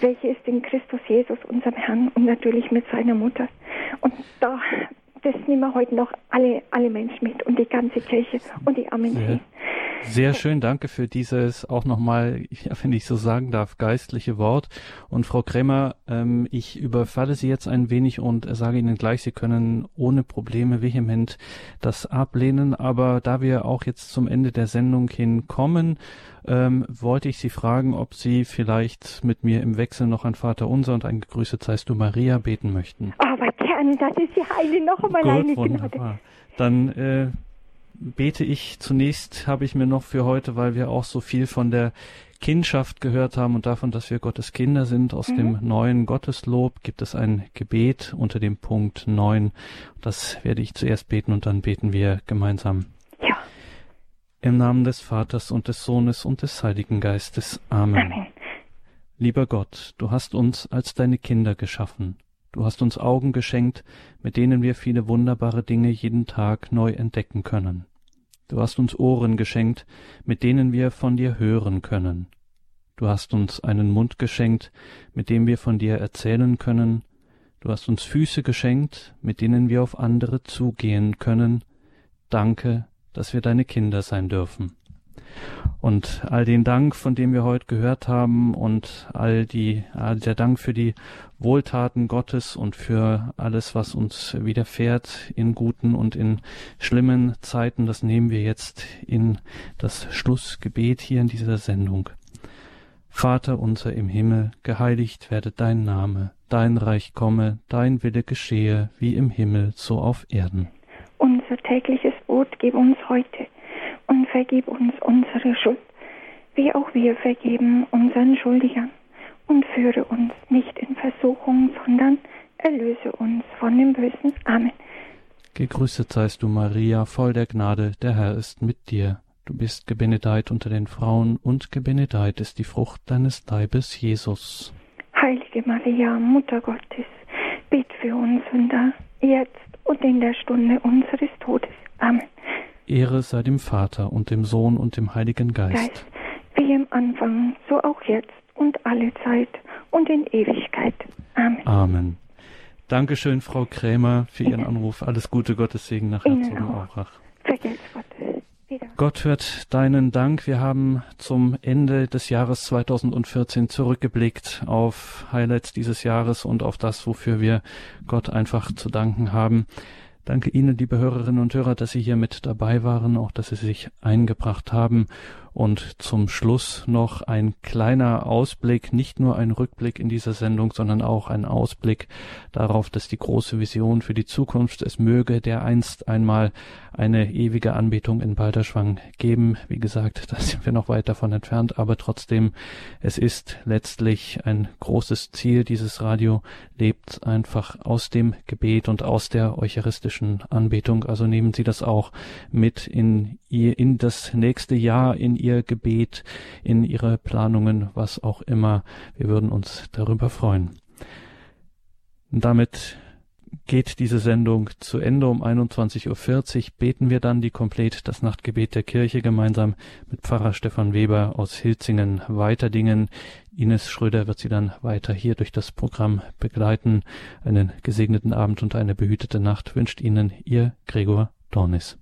welche ist in Christus Jesus, unserem Herrn und natürlich mit seiner Mutter. Und da, das nehmen wir heute noch alle, alle Menschen mit und die ganze Kirche und die Amen. Sehr, sehr schön, danke für dieses auch nochmal, wenn ich so sagen darf, geistliche Wort. Und Frau Krämer, ähm, ich überfalle Sie jetzt ein wenig und sage Ihnen gleich, Sie können ohne Probleme vehement das ablehnen. Aber da wir auch jetzt zum Ende der Sendung hinkommen, ähm, wollte ich Sie fragen, ob Sie vielleicht mit mir im Wechsel noch ein Vater Unser und ein Gegrüßet seist du Maria beten möchten. Aber gern, das ist ja eine noch einmal Gut, eine wunderbar. Gnade. Dann äh, bete ich zunächst, habe ich mir noch für heute, weil wir auch so viel von der Kindschaft gehört haben und davon, dass wir Gottes Kinder sind. Aus Mhm. dem neuen Gotteslob gibt es ein Gebet unter dem Punkt 9. Das werde ich zuerst beten und dann beten wir gemeinsam. Ja. Im Namen des Vaters und des Sohnes und des Heiligen Geistes. Amen. Amen. Lieber Gott, du hast uns als deine Kinder geschaffen. Du hast uns Augen geschenkt, mit denen wir viele wunderbare Dinge jeden Tag neu entdecken können. Du hast uns Ohren geschenkt, mit denen wir von dir hören können. Du hast uns einen Mund geschenkt, mit dem wir von dir erzählen können. Du hast uns Füße geschenkt, mit denen wir auf andere zugehen können. Danke, dass wir deine Kinder sein dürfen. Und all den Dank, von dem wir heute gehört haben und all die, all der Dank für die Wohltaten Gottes und für alles, was uns widerfährt in guten und in schlimmen Zeiten, das nehmen wir jetzt in das Schlussgebet hier in dieser Sendung. Vater unser im Himmel, geheiligt werde dein Name, dein Reich komme, dein Wille geschehe, wie im Himmel, so auf Erden. Unser tägliches Brot gib uns heute und vergib uns unsere Schuld, wie auch wir vergeben unseren Schuldigern. Und führe uns nicht in Versuchung, sondern erlöse uns von dem Bösen. Amen. Gegrüßet seist du, Maria, voll der Gnade, der Herr ist mit dir. Du bist gebenedeit unter den Frauen, und gebenedeit ist die Frucht deines Leibes, Jesus. Heilige Maria, Mutter Gottes, bitt für uns Sünder, jetzt und in der Stunde unseres Todes. Amen. Ehre sei dem Vater und dem Sohn und dem Heiligen Geist. Geist, wie im Anfang, so auch jetzt und alle Zeit und in Ewigkeit. Amen. Amen. Dankeschön, Frau Krämer, für Ihren Anruf. Alles Gute, Gottes Segen nach Herzogenaurach. Vergelt's Gott. Gott hört deinen Dank. Wir haben zum Ende des Jahres 2014 zurückgeblickt auf Highlights dieses Jahres und auf das, wofür wir Gott einfach zu danken haben. Danke Ihnen, liebe Hörerinnen und Hörer, dass Sie hier mit dabei waren, auch dass Sie sich eingebracht haben. Und zum Schluss noch ein kleiner Ausblick, nicht nur ein Rückblick in dieser Sendung, sondern auch ein Ausblick darauf, dass die große Vision für die Zukunft es möge, der einst einmal eine ewige Anbetung in Balderschwang geben. Wie gesagt, da sind wir noch weit davon entfernt, aber trotzdem, es ist letztlich ein großes Ziel. Dieses Radio lebt einfach aus dem Gebet und aus der eucharistischen Anbetung. Also nehmen Sie das auch mit in ihr, in das nächste Jahr, in Ihr Gebet, in Ihre Planungen, was auch immer. Wir würden uns darüber freuen. Damit geht diese Sendung zu Ende. Um 21.40 Uhr beten wir dann die Komplett das Nachtgebet der Kirche gemeinsam mit Pfarrer Stefan Weber aus Hilzingen Weiterdingen. Ines Schröder wird sie dann weiter hier durch das Programm begleiten. Einen gesegneten Abend und eine behütete Nacht wünscht Ihnen Ihr Gregor Dornis.